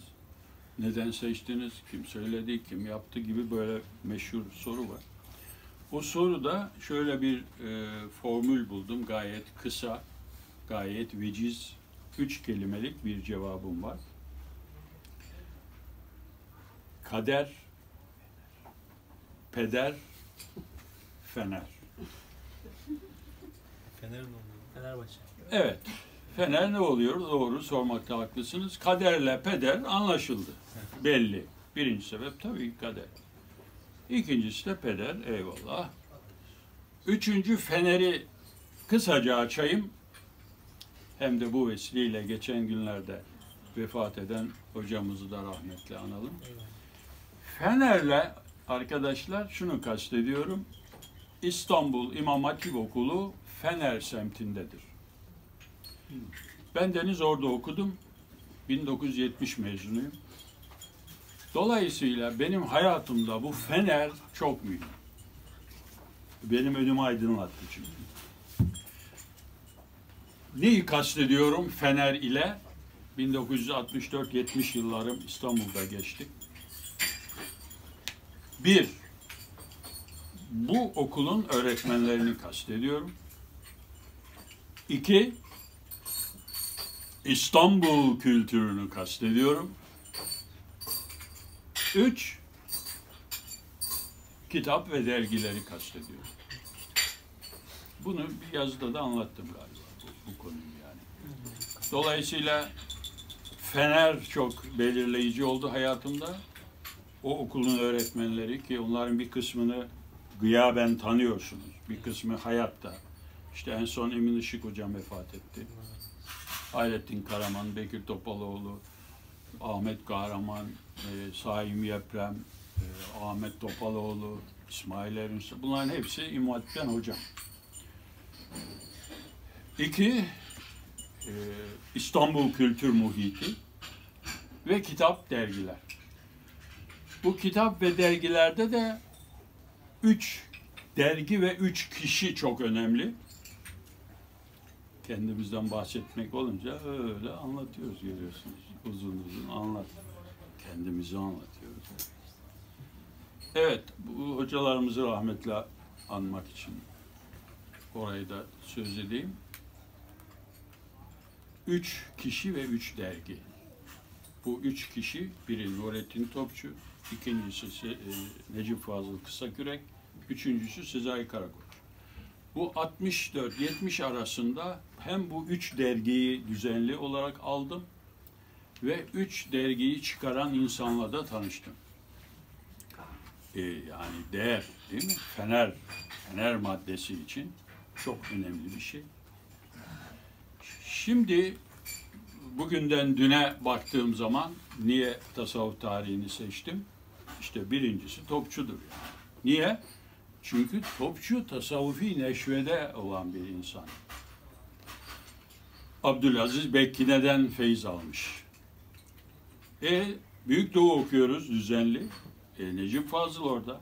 Neden seçtiniz? Kim söyledi? Kim yaptı gibi böyle meşhur soru var. O soruda şöyle bir e, formül buldum. Gayet kısa, gayet veciz, üç kelimelik bir cevabım var. Kader, peder, fener. Fener'in oluyor. Fenerbahçe. Evet. Fener ne oluyor? Doğru sormakta haklısınız. Kaderle peder anlaşıldı. Belli. Birinci sebep tabii kader. İkincisi de peder. Eyvallah. Üçüncü feneri kısaca açayım. Hem de bu vesileyle geçen günlerde vefat eden hocamızı da rahmetle analım. Eyvallah. Fener'le arkadaşlar şunu kastediyorum. İstanbul İmam Hatip Okulu Fener semtindedir. Ben Deniz orada okudum. 1970 mezunuyum. Dolayısıyla benim hayatımda bu Fener çok mühim. Benim önümü aydınlattı çünkü. Neyi kastediyorum Fener ile? 1964-70 yıllarım İstanbul'da geçti. Bir, bu okulun öğretmenlerini kastediyorum. İki, İstanbul kültürünü kastediyorum. Üç, kitap ve dergileri kastediyor. Bunu bir yazıda da anlattım galiba bu, bu konuyu yani. Dolayısıyla Fener çok belirleyici oldu hayatımda. O okulun öğretmenleri ki onların bir kısmını gıyaben tanıyorsunuz. Bir kısmı hayatta. İşte en son Emin Işık hocam vefat etti. Hayrettin Karaman, Bekir Topaloğlu, Ahmet Kahraman, e, Saim Yeprem, e, Ahmet Topaloğlu, İsmail Erünsü. Bunların hepsi İmam Hatip'ten hocam. İki, e, İstanbul Kültür Muhiti ve kitap dergiler. Bu kitap ve dergilerde de üç dergi ve üç kişi çok önemli. Kendimizden bahsetmek olunca öyle anlatıyoruz görüyorsunuz. Uzun uzun anlat. Kendimizi anlatıyoruz. Evet, bu hocalarımızı rahmetle anmak için orayı da söz edeyim. Üç kişi ve üç dergi. Bu üç kişi, biri Nurettin Topçu, ikincisi e, Necip Fazıl Kısakürek, üçüncüsü Sezai Karakoç. Bu 64-70 arasında hem bu üç dergiyi düzenli olarak aldım ve üç dergiyi çıkaran insanla da tanıştım. Ee, yani değer değil mi? Fener, fener maddesi için çok önemli bir şey. Şimdi bugünden düne baktığım zaman niye tasavvuf tarihini seçtim? İşte birincisi topçudur yani. Niye? Çünkü topçu tasavvufi neşvede olan bir insan. Abdülaziz Bekkine'den feyiz almış. E Büyük Doğu okuyoruz düzenli. E, Necip Fazıl orada.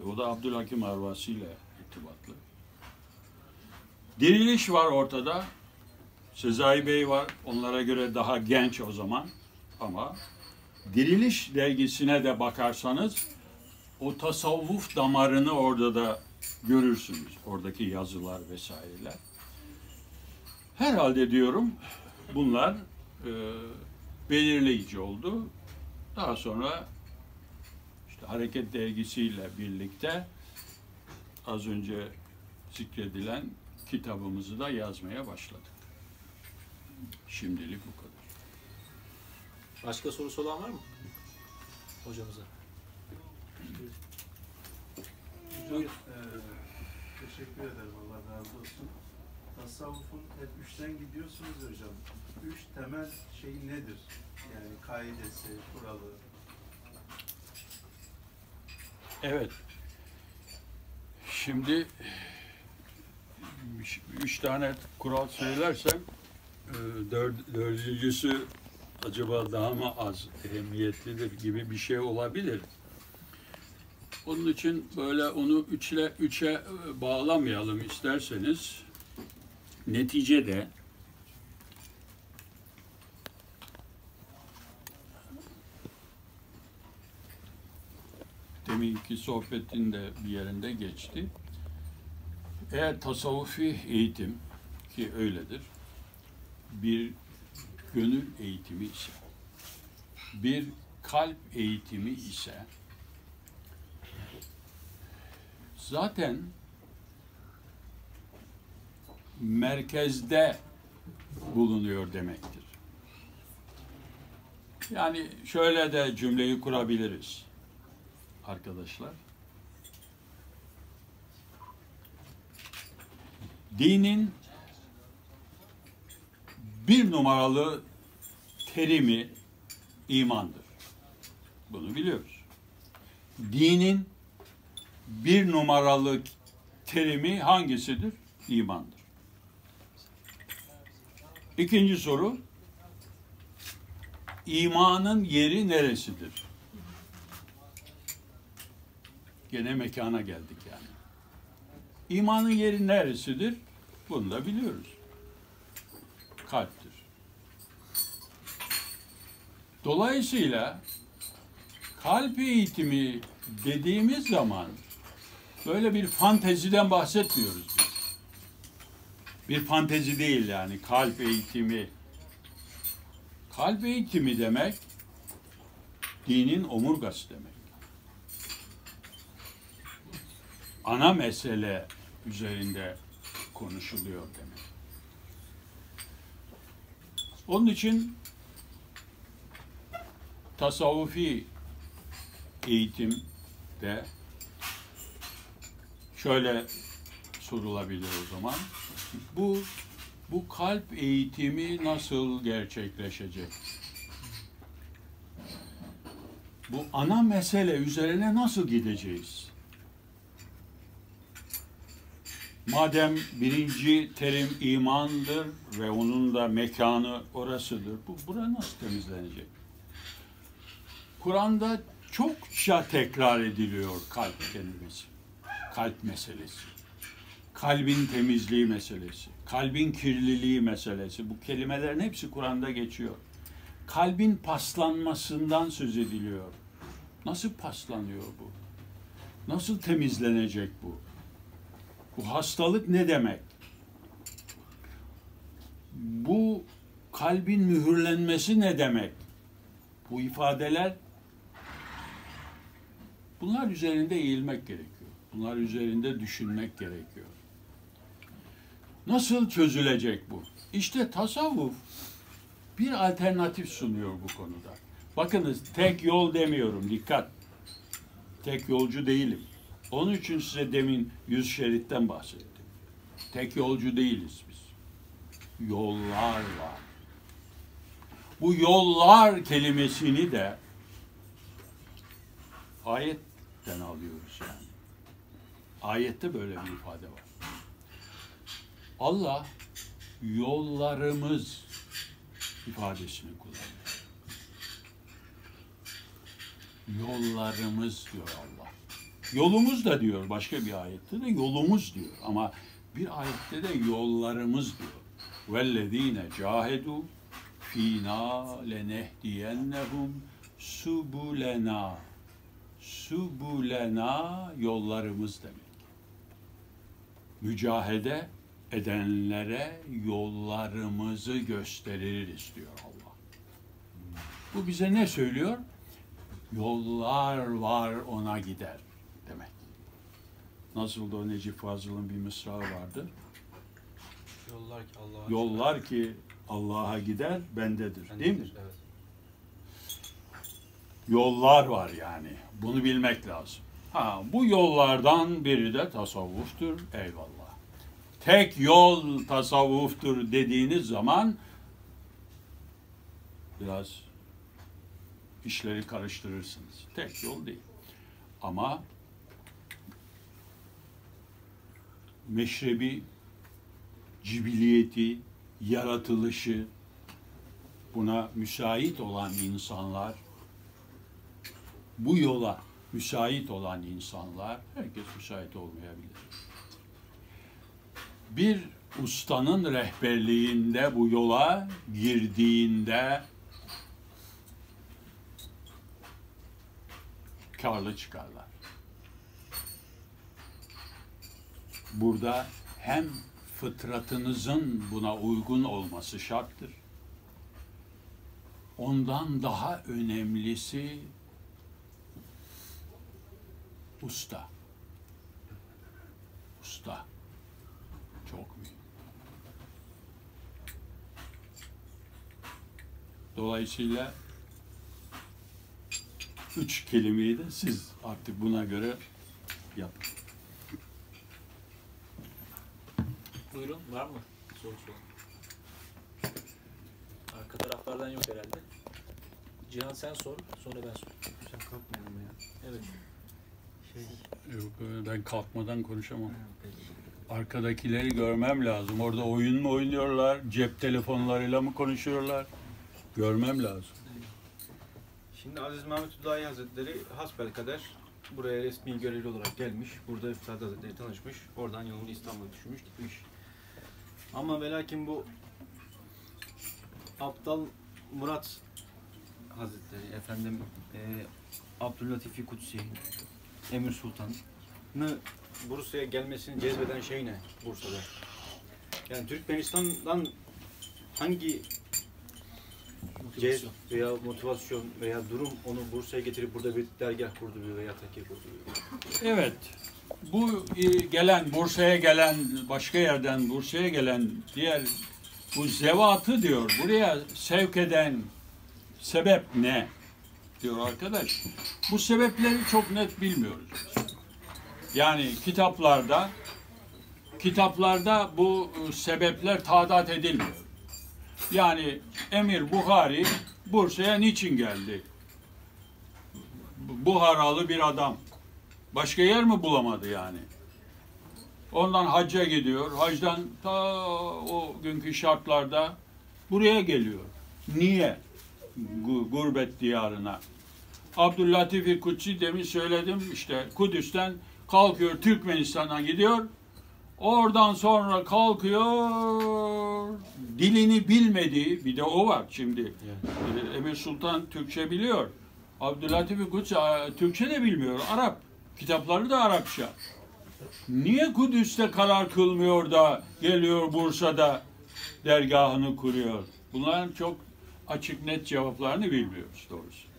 E, o da Abdülhakim Arvasi ile irtibatlı. Diriliş var ortada. Sezai Bey var. Onlara göre daha genç o zaman. Ama Diriliş dergisine de bakarsanız o tasavvuf damarını orada da görürsünüz. Oradaki yazılar vesaireler. Herhalde diyorum bunlar e, belirleyici oldu. Daha sonra işte Hareket dergisiyle birlikte az önce zikredilen kitabımızı da yazmaya başladık. Şimdilik bu kadar. Başka sorusu olan var mı? Hocamıza. Hocam, eee, teşekkür ederim. Allah razı olsun. Tasavvufun hep üçten gidiyorsunuz ya hocam. Üç temel şey nedir? Yani kaidesi, kuralı. Evet. Şimdi üç, tane kural söylersem e, dör, dördüncüsü acaba daha mı az ehemmiyetlidir gibi bir şey olabilir. Onun için böyle onu üçle üçe e, bağlamayalım isterseniz. Neticede deminki sohbetin de bir yerinde geçti. Eğer tasavvufi eğitim ki öyledir, bir gönül eğitimi ise, bir kalp eğitimi ise zaten merkezde bulunuyor demektir. Yani şöyle de cümleyi kurabiliriz arkadaşlar. Dinin bir numaralı terimi imandır. Bunu biliyoruz. Dinin bir numaralı terimi hangisidir? İmandır. İkinci soru, imanın yeri neresidir? Gene mekana geldik yani. İmanın yeri neresidir? Bunu da biliyoruz. Kalptir. Dolayısıyla kalp eğitimi dediğimiz zaman böyle bir fanteziden bahsetmiyoruz biz. Bir fantezi değil yani kalp eğitimi. Kalp eğitimi demek dinin omurgası demek. Ana mesele üzerinde konuşuluyor demek. Onun için tasavvufi eğitimde şöyle sorulabilir o zaman. Bu bu kalp eğitimi nasıl gerçekleşecek? Bu ana mesele üzerine nasıl gideceğiz? Madem birinci terim imandır ve onun da mekanı orasıdır, bu bura nasıl temizlenecek? Kur'an'da çokça tekrar ediliyor kalp kelimesi, kalp meselesi, kalbin temizliği meselesi, kalbin kirliliği meselesi. Bu kelimelerin hepsi Kur'an'da geçiyor. Kalbin paslanmasından söz ediliyor. Nasıl paslanıyor bu? Nasıl temizlenecek bu? Bu hastalık ne demek? Bu kalbin mühürlenmesi ne demek? Bu ifadeler bunlar üzerinde eğilmek gerekiyor. Bunlar üzerinde düşünmek gerekiyor. Nasıl çözülecek bu? İşte tasavvuf bir alternatif sunuyor bu konuda. Bakınız tek yol demiyorum dikkat. Tek yolcu değilim. Onun için size demin yüz şeritten bahsettim. Tek yolcu değiliz biz. Yollar var. Bu yollar kelimesini de ayetten alıyoruz yani. Ayette böyle bir ifade var. Allah yollarımız ifadesini kullanıyor. Yollarımız diyor Allah. Yolumuz da diyor başka bir ayette de yolumuz diyor ama bir ayette de yollarımız diyor. Vellezine cahedu fina lenehdiyennehum subulena. Subulena yollarımız demek. Mücahede edenlere yollarımızı gösteririz diyor Allah. Bu bize ne söylüyor? Yollar var ona gider demek. Nasıl da o Necip Fazıl'ın bir mısrağı vardı. Yollar ki Allah'a Yollar ki Allah'a gider bendedir. Değil mi? Evet. Yollar var yani. Bunu bilmek lazım. Ha, bu yollardan biri de tasavvuftur. Eyvallah. Tek yol tasavvuftur dediğiniz zaman biraz işleri karıştırırsınız. Tek yol değil. Ama meşrebi, cibiliyeti, yaratılışı buna müsait olan insanlar bu yola müsait olan insanlar, herkes müsait olmayabilir. Bir ustanın rehberliğinde bu yola girdiğinde karlı çıkarlar. Burada hem fıtratınızın buna uygun olması şarttır. Ondan daha önemlisi usta. Usta. Çok mühim. Dolayısıyla üç kelimeyi de siz artık buna göre yapın. Buyurun var mı? Soru soru. Arka taraflardan yok herhalde. Cihan sen sor, sonra ben sorayım. Sen kalkmayalım ya. Evet. Şey, Yok ben kalkmadan konuşamam. Arkadakileri görmem lazım. Orada oyun mu oynuyorlar? Cep telefonlarıyla mı konuşuyorlar? Görmem lazım. Şimdi Aziz Mahmut Hüdayi Hazretleri hasbelkader buraya resmi görevli olarak gelmiş. Burada Üstad Hazretleri tanışmış. Oradan yolunu İstanbul'a düşürmüş gitmiş. Ama ve lakin bu Aptal Murat Hazretleri, efendim e, Abdüllatifi Kutsi, Emir Sultan'ı Bursa'ya gelmesini cezbeden şey ne Bursa'da? Yani Türkmenistan'dan hangi cez Motivasyon. veya motivasyon veya durum onu Bursa'ya getirip burada bir dergah kurdu veya tekke kurdu. Evet. bu e, gelen Bursa'ya gelen başka yerden Bursa'ya gelen diğer bu zevatı diyor buraya sevk eden sebep ne diyor arkadaş. Bu sebepleri çok net bilmiyoruz. Yani kitaplarda kitaplarda bu e, sebepler tadat edilmiyor. Yani Emir Buhari Bursa'ya niçin geldi? Buharalı bir adam. Başka yer mi bulamadı yani? Ondan hacca gidiyor. Hacdan ta o günkü şartlarda buraya geliyor. Niye? Gu- Gurbet diyarına. Abdüllatif Kutsi demin söyledim işte Kudüs'ten kalkıyor Türkmenistan'a gidiyor. Oradan sonra kalkıyor dilini bilmediği bir de o var şimdi. Ee, Emir Sultan Türkçe biliyor. Abdülatif Kutsi Türkçe de bilmiyor. Arap. Kitapları da Arapça. Niye Kudüs'te karar kılmıyor da geliyor Bursa'da dergahını kuruyor? Bunların çok açık net cevaplarını bilmiyoruz doğrusu.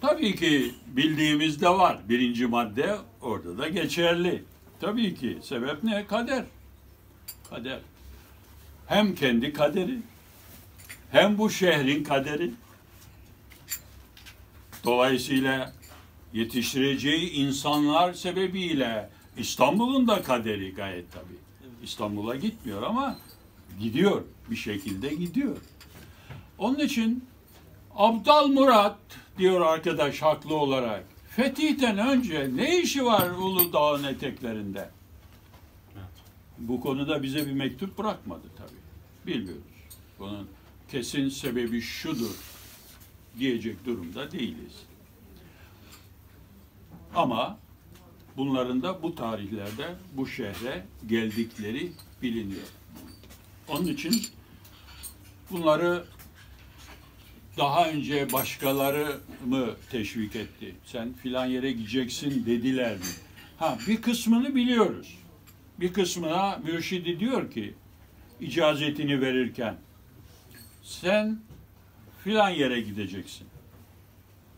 Tabii ki bildiğimiz de var. Birinci madde orada da geçerli. Tabii ki. Sebep ne? Kader. Kader. Hem kendi kaderi, hem bu şehrin kaderi. Dolayısıyla yetiştireceği insanlar sebebiyle İstanbul'un da kaderi gayet tabii. İstanbul'a gitmiyor ama gidiyor. Bir şekilde gidiyor. Onun için Abdal Murat diyor arkadaş haklı olarak. Fetih'ten önce ne işi var Uludağ'ın eteklerinde? Bu konuda bize bir mektup bırakmadı tabii. Bilmiyoruz. Bunun kesin sebebi şudur diyecek durumda değiliz. Ama bunların da bu tarihlerde bu şehre geldikleri biliniyor. Onun için bunları daha önce başkaları mı teşvik etti? Sen filan yere gideceksin dediler mi? Ha bir kısmını biliyoruz. Bir kısmına mürşidi diyor ki icazetini verirken sen filan yere gideceksin.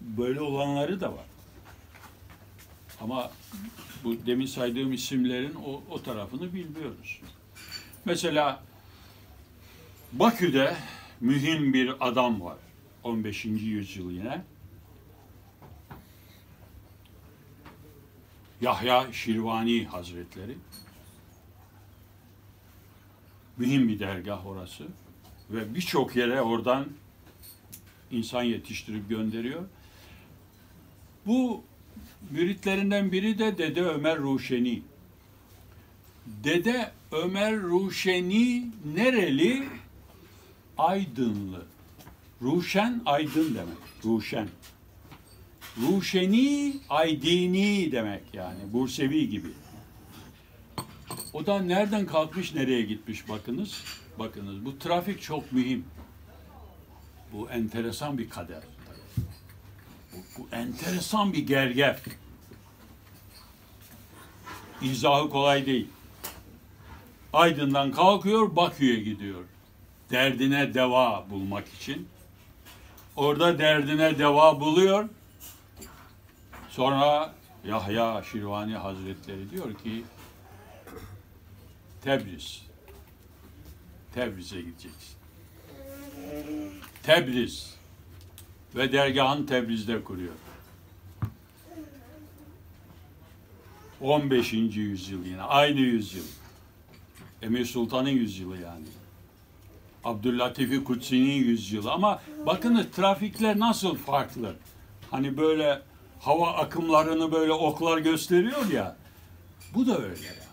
Böyle olanları da var. Ama bu demin saydığım isimlerin o, o tarafını bilmiyoruz. Mesela Bakü'de mühim bir adam var. 15. yüzyıl yine. Yahya Şirvani Hazretleri. Mühim bir dergah orası. Ve birçok yere oradan insan yetiştirip gönderiyor. Bu müritlerinden biri de Dede Ömer Ruşeni. Dede Ömer Ruşeni nereli? Aydınlı. Ruşen aydın demek. Ruşen. Ruşeni aydini demek yani. Bursevi gibi. O da nereden kalkmış nereye gitmiş bakınız. Bakınız bu trafik çok mühim. Bu enteresan bir kader. Bu, bu enteresan bir gerger. İzahı kolay değil. Aydın'dan kalkıyor Bakü'ye gidiyor. Derdine deva bulmak için. Orada derdine deva buluyor. Sonra Yahya Şirvani Hazretleri diyor ki Tebriz. Tebriz'e gideceksin. Tebriz. Ve dergahın Tebriz'de kuruyor. 15. yüzyıl yine. Aynı yüzyıl. Emir Sultan'ın yüzyılı yani. Abdüllatif Kutsi'nin yüzyılı. Ama bakınız trafikler nasıl farklı. Hani böyle hava akımlarını böyle oklar gösteriyor ya. Bu da öyle yani.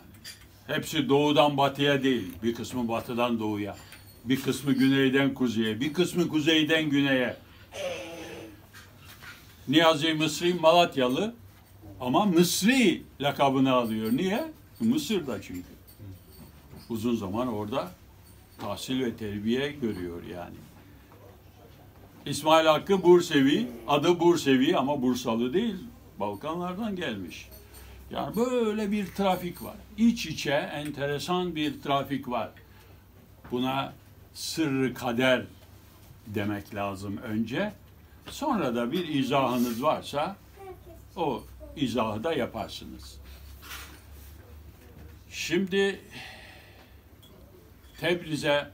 Hepsi doğudan batıya değil. Bir kısmı batıdan doğuya. Bir kısmı güneyden kuzeye. Bir kısmı kuzeyden güneye. Niyazi Mısri Malatyalı ama Mısri lakabını alıyor. Niye? Mısır'da çünkü. Uzun zaman orada tahsil ve terbiye görüyor yani. İsmail Hakkı Bursevi, adı Bursevi ama Bursalı değil. Balkanlardan gelmiş. Yani böyle bir trafik var. İç içe enteresan bir trafik var. Buna sırrı kader demek lazım önce. Sonra da bir izahınız varsa o izahı da yaparsınız. Şimdi Tebriz'e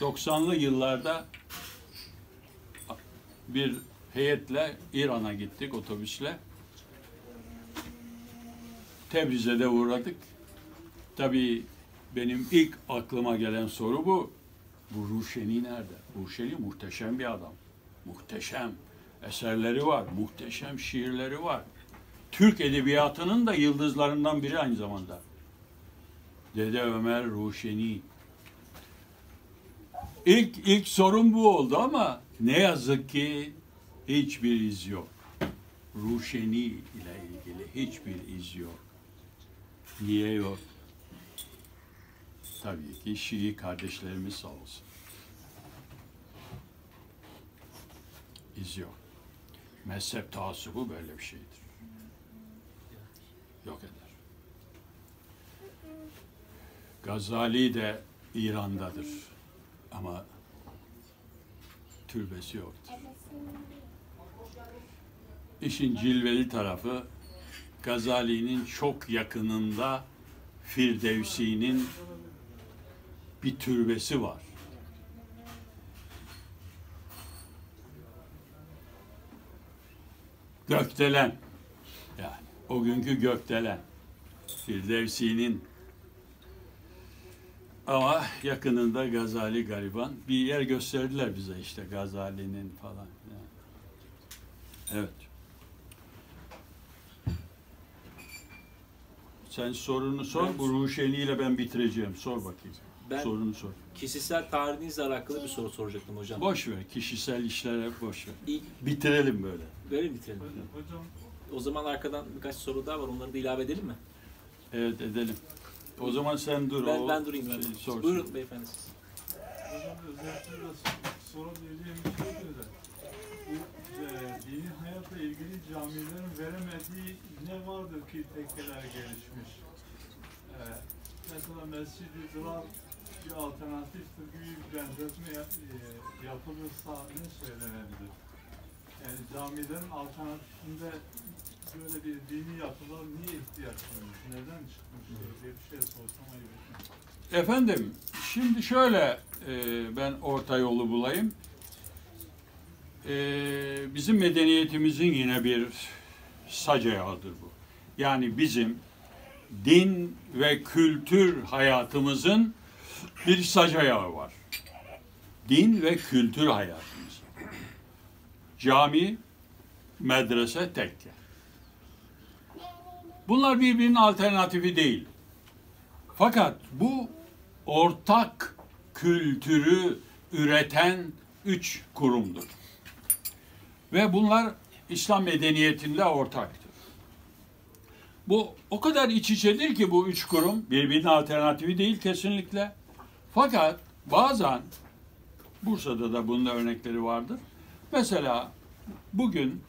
90'lı yıllarda bir heyetle İran'a gittik otobüsle. Tebriz'e de uğradık. Tabii benim ilk aklıma gelen soru bu. Bu Ruşeni nerede? Ruşeni muhteşem bir adam. Muhteşem eserleri var, muhteşem şiirleri var. Türk edebiyatının da yıldızlarından biri aynı zamanda. Dede Ömer Ruşeni. İlk ilk sorun bu oldu ama ne yazık ki hiçbir iz yok. Ruşeni ile ilgili hiçbir iz yok. Niye yok? Tabii ki Şii kardeşlerimiz sağ olsun. İz yok. Mezhep taassubu böyle bir şeydir. Yok eder. Gazali de İran'dadır. Ama türbesi yoktur. İşin cilveli tarafı Gazali'nin çok yakınında Firdevsi'nin bir türbesi var. Gökdelen. Yani o günkü gökdelen. Firdevsi'nin ama yakınında Gazali gariban. Bir yer gösterdiler bize işte Gazali'nin falan. Evet. Sen sorunu sor. Ben- Bu Ruşeni ile ben bitireceğim. Sor bakayım. Ben Sorunu sor. kişisel tarihinizle alakalı bir soru soracaktım hocam. Boş ver. Kişisel işlere boş ver. İlk Bitirelim böyle. böyle mi bitirelim? Hocam O zaman arkadan birkaç soru daha var. Onları da ilave edelim mi? Evet edelim. O zaman sen dur. Ben, o ben durayım. Ben. şey. Buyurun beyefendi siz. Hocam özellikle sorabileceğim bir şey de bu e, dini hayatla ilgili camilerin veremediği ne vardır ki tekkeler gelişmiş? E, mesela Mescid-i Dırar bir alternatiftir gibi bir benzetme yap, e, yapılırsa ne söylenebilir? Yani camilerin alternatifinde böyle bir dini yapılar niye ihtiyaç duymuş? Neden çıkmış? bir şey sorsam ayıp. Efendim, şimdi şöyle e, ben orta yolu bulayım. E, bizim medeniyetimizin yine bir sac ayağıdır bu. Yani bizim din ve kültür hayatımızın bir sac ayağı var. Din ve kültür hayatımız. Cami, medrese, tekke. Bunlar birbirinin alternatifi değil. Fakat bu ortak kültürü üreten üç kurumdur. Ve bunlar İslam medeniyetinde ortaktır. Bu o kadar iç içedir ki bu üç kurum birbirinin alternatifi değil kesinlikle. Fakat bazen Bursa'da da bunun örnekleri vardır. Mesela bugün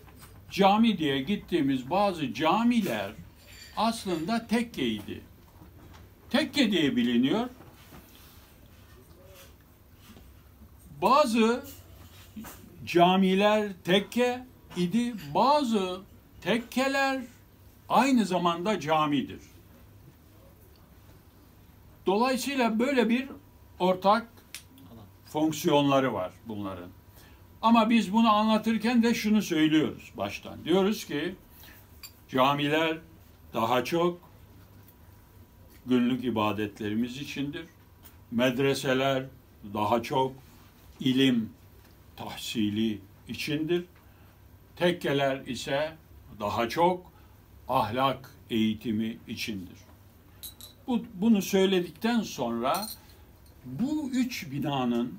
cami diye gittiğimiz bazı camiler aslında tekkeydi tekke diye biliniyor. Bazı camiler tekke idi, bazı tekkeler aynı zamanda camidir. Dolayısıyla böyle bir ortak fonksiyonları var bunların. Ama biz bunu anlatırken de şunu söylüyoruz baştan. Diyoruz ki camiler daha çok günlük ibadetlerimiz içindir. Medreseler daha çok ilim tahsili içindir. Tekkeler ise daha çok ahlak eğitimi içindir. Bu, bunu söyledikten sonra bu üç binanın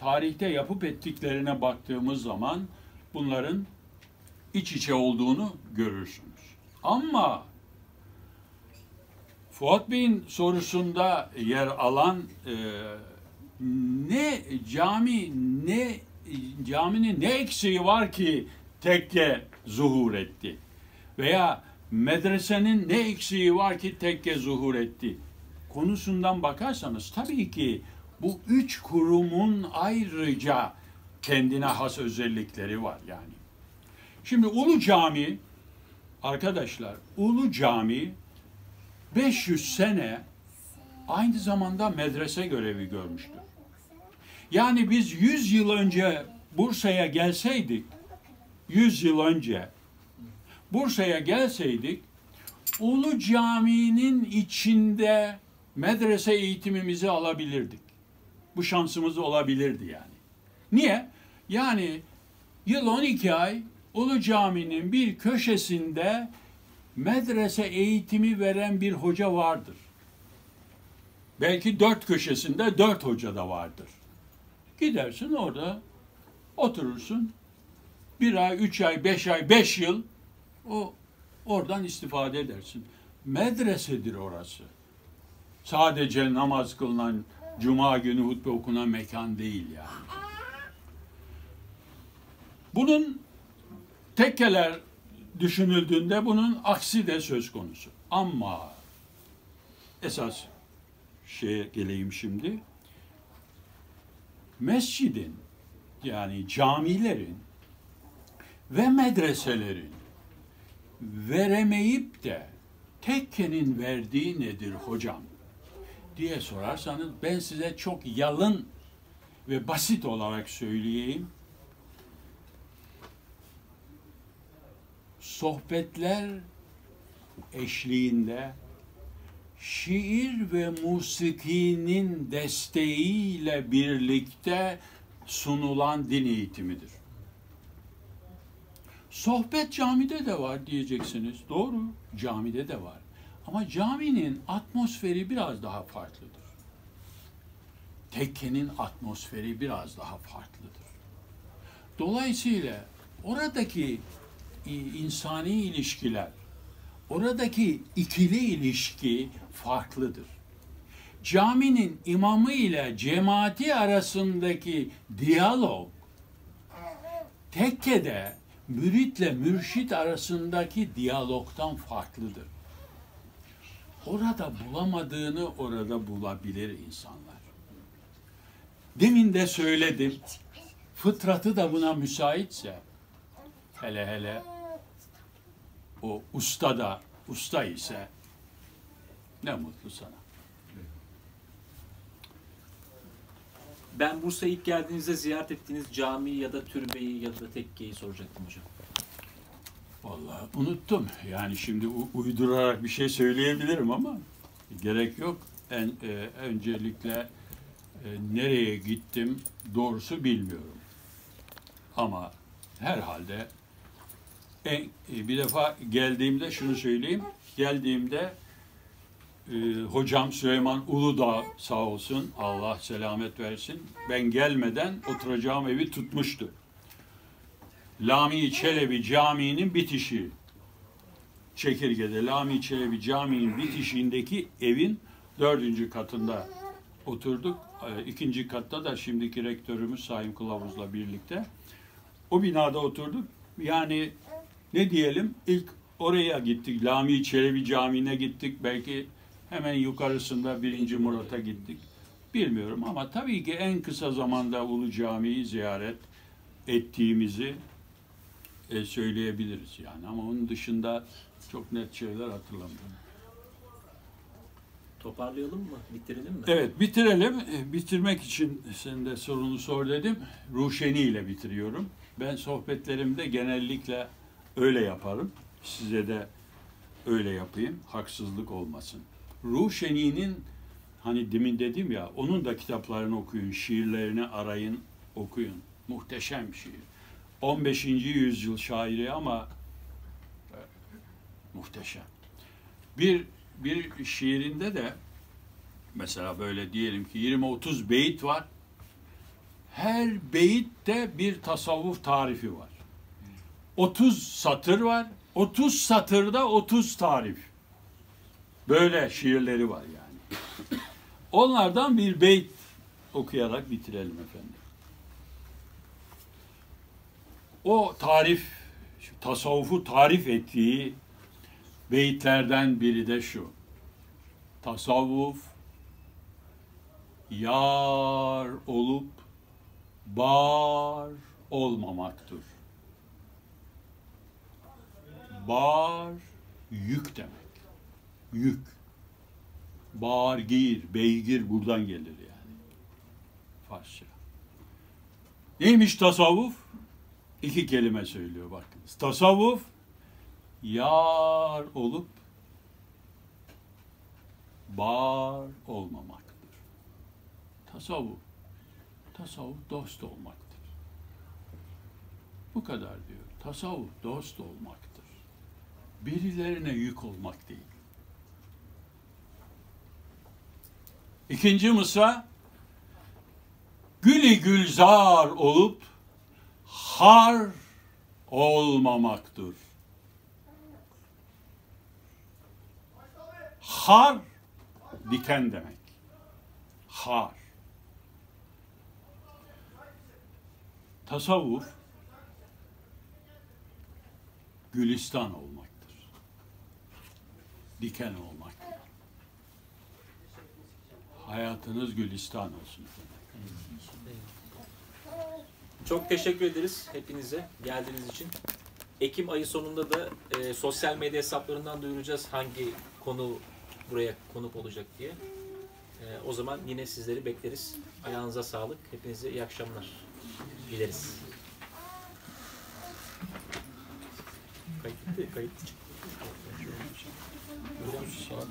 tarihte yapıp ettiklerine baktığımız zaman bunların iç içe olduğunu görürsünüz. Ama Fuat Bey'in sorusunda yer alan e, ne cami ne caminin ne eksiği var ki tekke zuhur etti? Veya medresenin ne eksiği var ki tekke zuhur etti? Konusundan bakarsanız tabii ki bu üç kurumun ayrıca kendine has özellikleri var yani. Şimdi Ulu Cami Arkadaşlar Ulu Cami 500 sene aynı zamanda medrese görevi görmüştür. Yani biz 100 yıl önce Bursa'ya gelseydik, 100 yıl önce Bursa'ya gelseydik, Ulu Cami'nin içinde medrese eğitimimizi alabilirdik. Bu şansımız olabilirdi yani. Niye? Yani yıl 12 ay Ulu Cami'nin bir köşesinde medrese eğitimi veren bir hoca vardır. Belki dört köşesinde dört hoca da vardır. Gidersin orada oturursun. Bir ay, üç ay, beş ay, beş yıl o oradan istifade edersin. Medresedir orası. Sadece namaz kılınan, cuma günü hutbe okunan mekan değil yani. Bunun tekkeler düşünüldüğünde bunun aksi de söz konusu. Ama esas şeye geleyim şimdi. Mescidin yani camilerin ve medreselerin veremeyip de tekkenin verdiği nedir hocam diye sorarsanız ben size çok yalın ve basit olarak söyleyeyim. Sohbetler eşliğinde şiir ve musikinin desteğiyle birlikte sunulan din eğitimidir. Sohbet camide de var diyeceksiniz. Doğru, camide de var. Ama caminin atmosferi biraz daha farklıdır. Tekkenin atmosferi biraz daha farklıdır. Dolayısıyla oradaki insani ilişkiler, oradaki ikili ilişki farklıdır. Caminin imamı ile cemaati arasındaki diyalog, tekkede müritle mürşit arasındaki diyalogtan farklıdır. Orada bulamadığını orada bulabilir insanlar. Demin de söyledim, fıtratı da buna müsaitse, hele hele o usta da usta ise ne mutlu sana. Ben Bursa'ya ilk geldiğinizde ziyaret ettiğiniz cami ya da türbeyi ya da tekkeyi soracaktım hocam. Vallahi unuttum. Yani şimdi uydurarak bir şey söyleyebilirim ama gerek yok. En e, öncelikle e, nereye gittim doğrusu bilmiyorum. Ama herhalde en, e, bir defa geldiğimde şunu söyleyeyim. Geldiğimde e, hocam Süleyman Uludağ sağ olsun Allah selamet versin. Ben gelmeden oturacağım evi tutmuştu. Lami Çelebi Camii'nin bitişi. Çekirge'de Lami Çelebi Camii'nin bitişiğindeki evin dördüncü katında oturduk. Ee, İkinci katta da şimdiki rektörümüz Sayın Kılavuz'la birlikte. O binada oturduk. Yani ne diyelim ilk oraya gittik. Lami Çelebi Camii'ne gittik. Belki hemen yukarısında birinci Murat'a gittik. Bilmiyorum ama tabii ki en kısa zamanda Ulu Camii'yi ziyaret ettiğimizi e, söyleyebiliriz yani. Ama onun dışında çok net şeyler hatırlamıyorum. Toparlayalım mı? Bitirelim mi? Evet bitirelim. E, Bitirmek için sen de sorunu sor dedim. Ruşeni ile bitiriyorum. Ben sohbetlerimde genellikle öyle yaparım. Size de öyle yapayım. Haksızlık olmasın. Ruşeni'nin hani demin dedim ya onun da kitaplarını okuyun, şiirlerini arayın, okuyun. Muhteşem şiir. 15. yüzyıl şairi ama e, muhteşem. Bir bir şiirinde de mesela böyle diyelim ki 20-30 beyit var. Her beyitte bir tasavvuf tarifi var. 30 satır var. 30 satırda 30 tarif. Böyle şiirleri var yani. Onlardan bir beyt okuyarak bitirelim efendim. O tarif, tasavvufu tarif ettiği beyitlerden biri de şu. Tasavvuf yar olup bar olmamaktır. Bar yük demek. Yük. Bar gir, beygir buradan gelir yani. Farsça. Neymiş tasavvuf? İki kelime söylüyor bakınız. Tasavvuf yar olup bar olmamaktır. Tasavvuf, tasavvuf dost olmaktır. Bu kadar diyor. Tasavvuf dost olmaktır. Birilerine yük olmak değil. İkinci mısra Gülü gülzar olup har olmamaktır. Har diken demek. Har. Tasavvuf gülistan olmaktır. Diken olmaktır. Hayatınız gülistan olsun. Çok teşekkür ederiz hepinize geldiğiniz için. Ekim ayı sonunda da e, sosyal medya hesaplarından duyuracağız hangi konu buraya konuk olacak diye. E, o zaman yine sizleri bekleriz. Ayağınıza sağlık. Hepinize iyi akşamlar dileriz. Kayıt bitti, kayıt çıktı.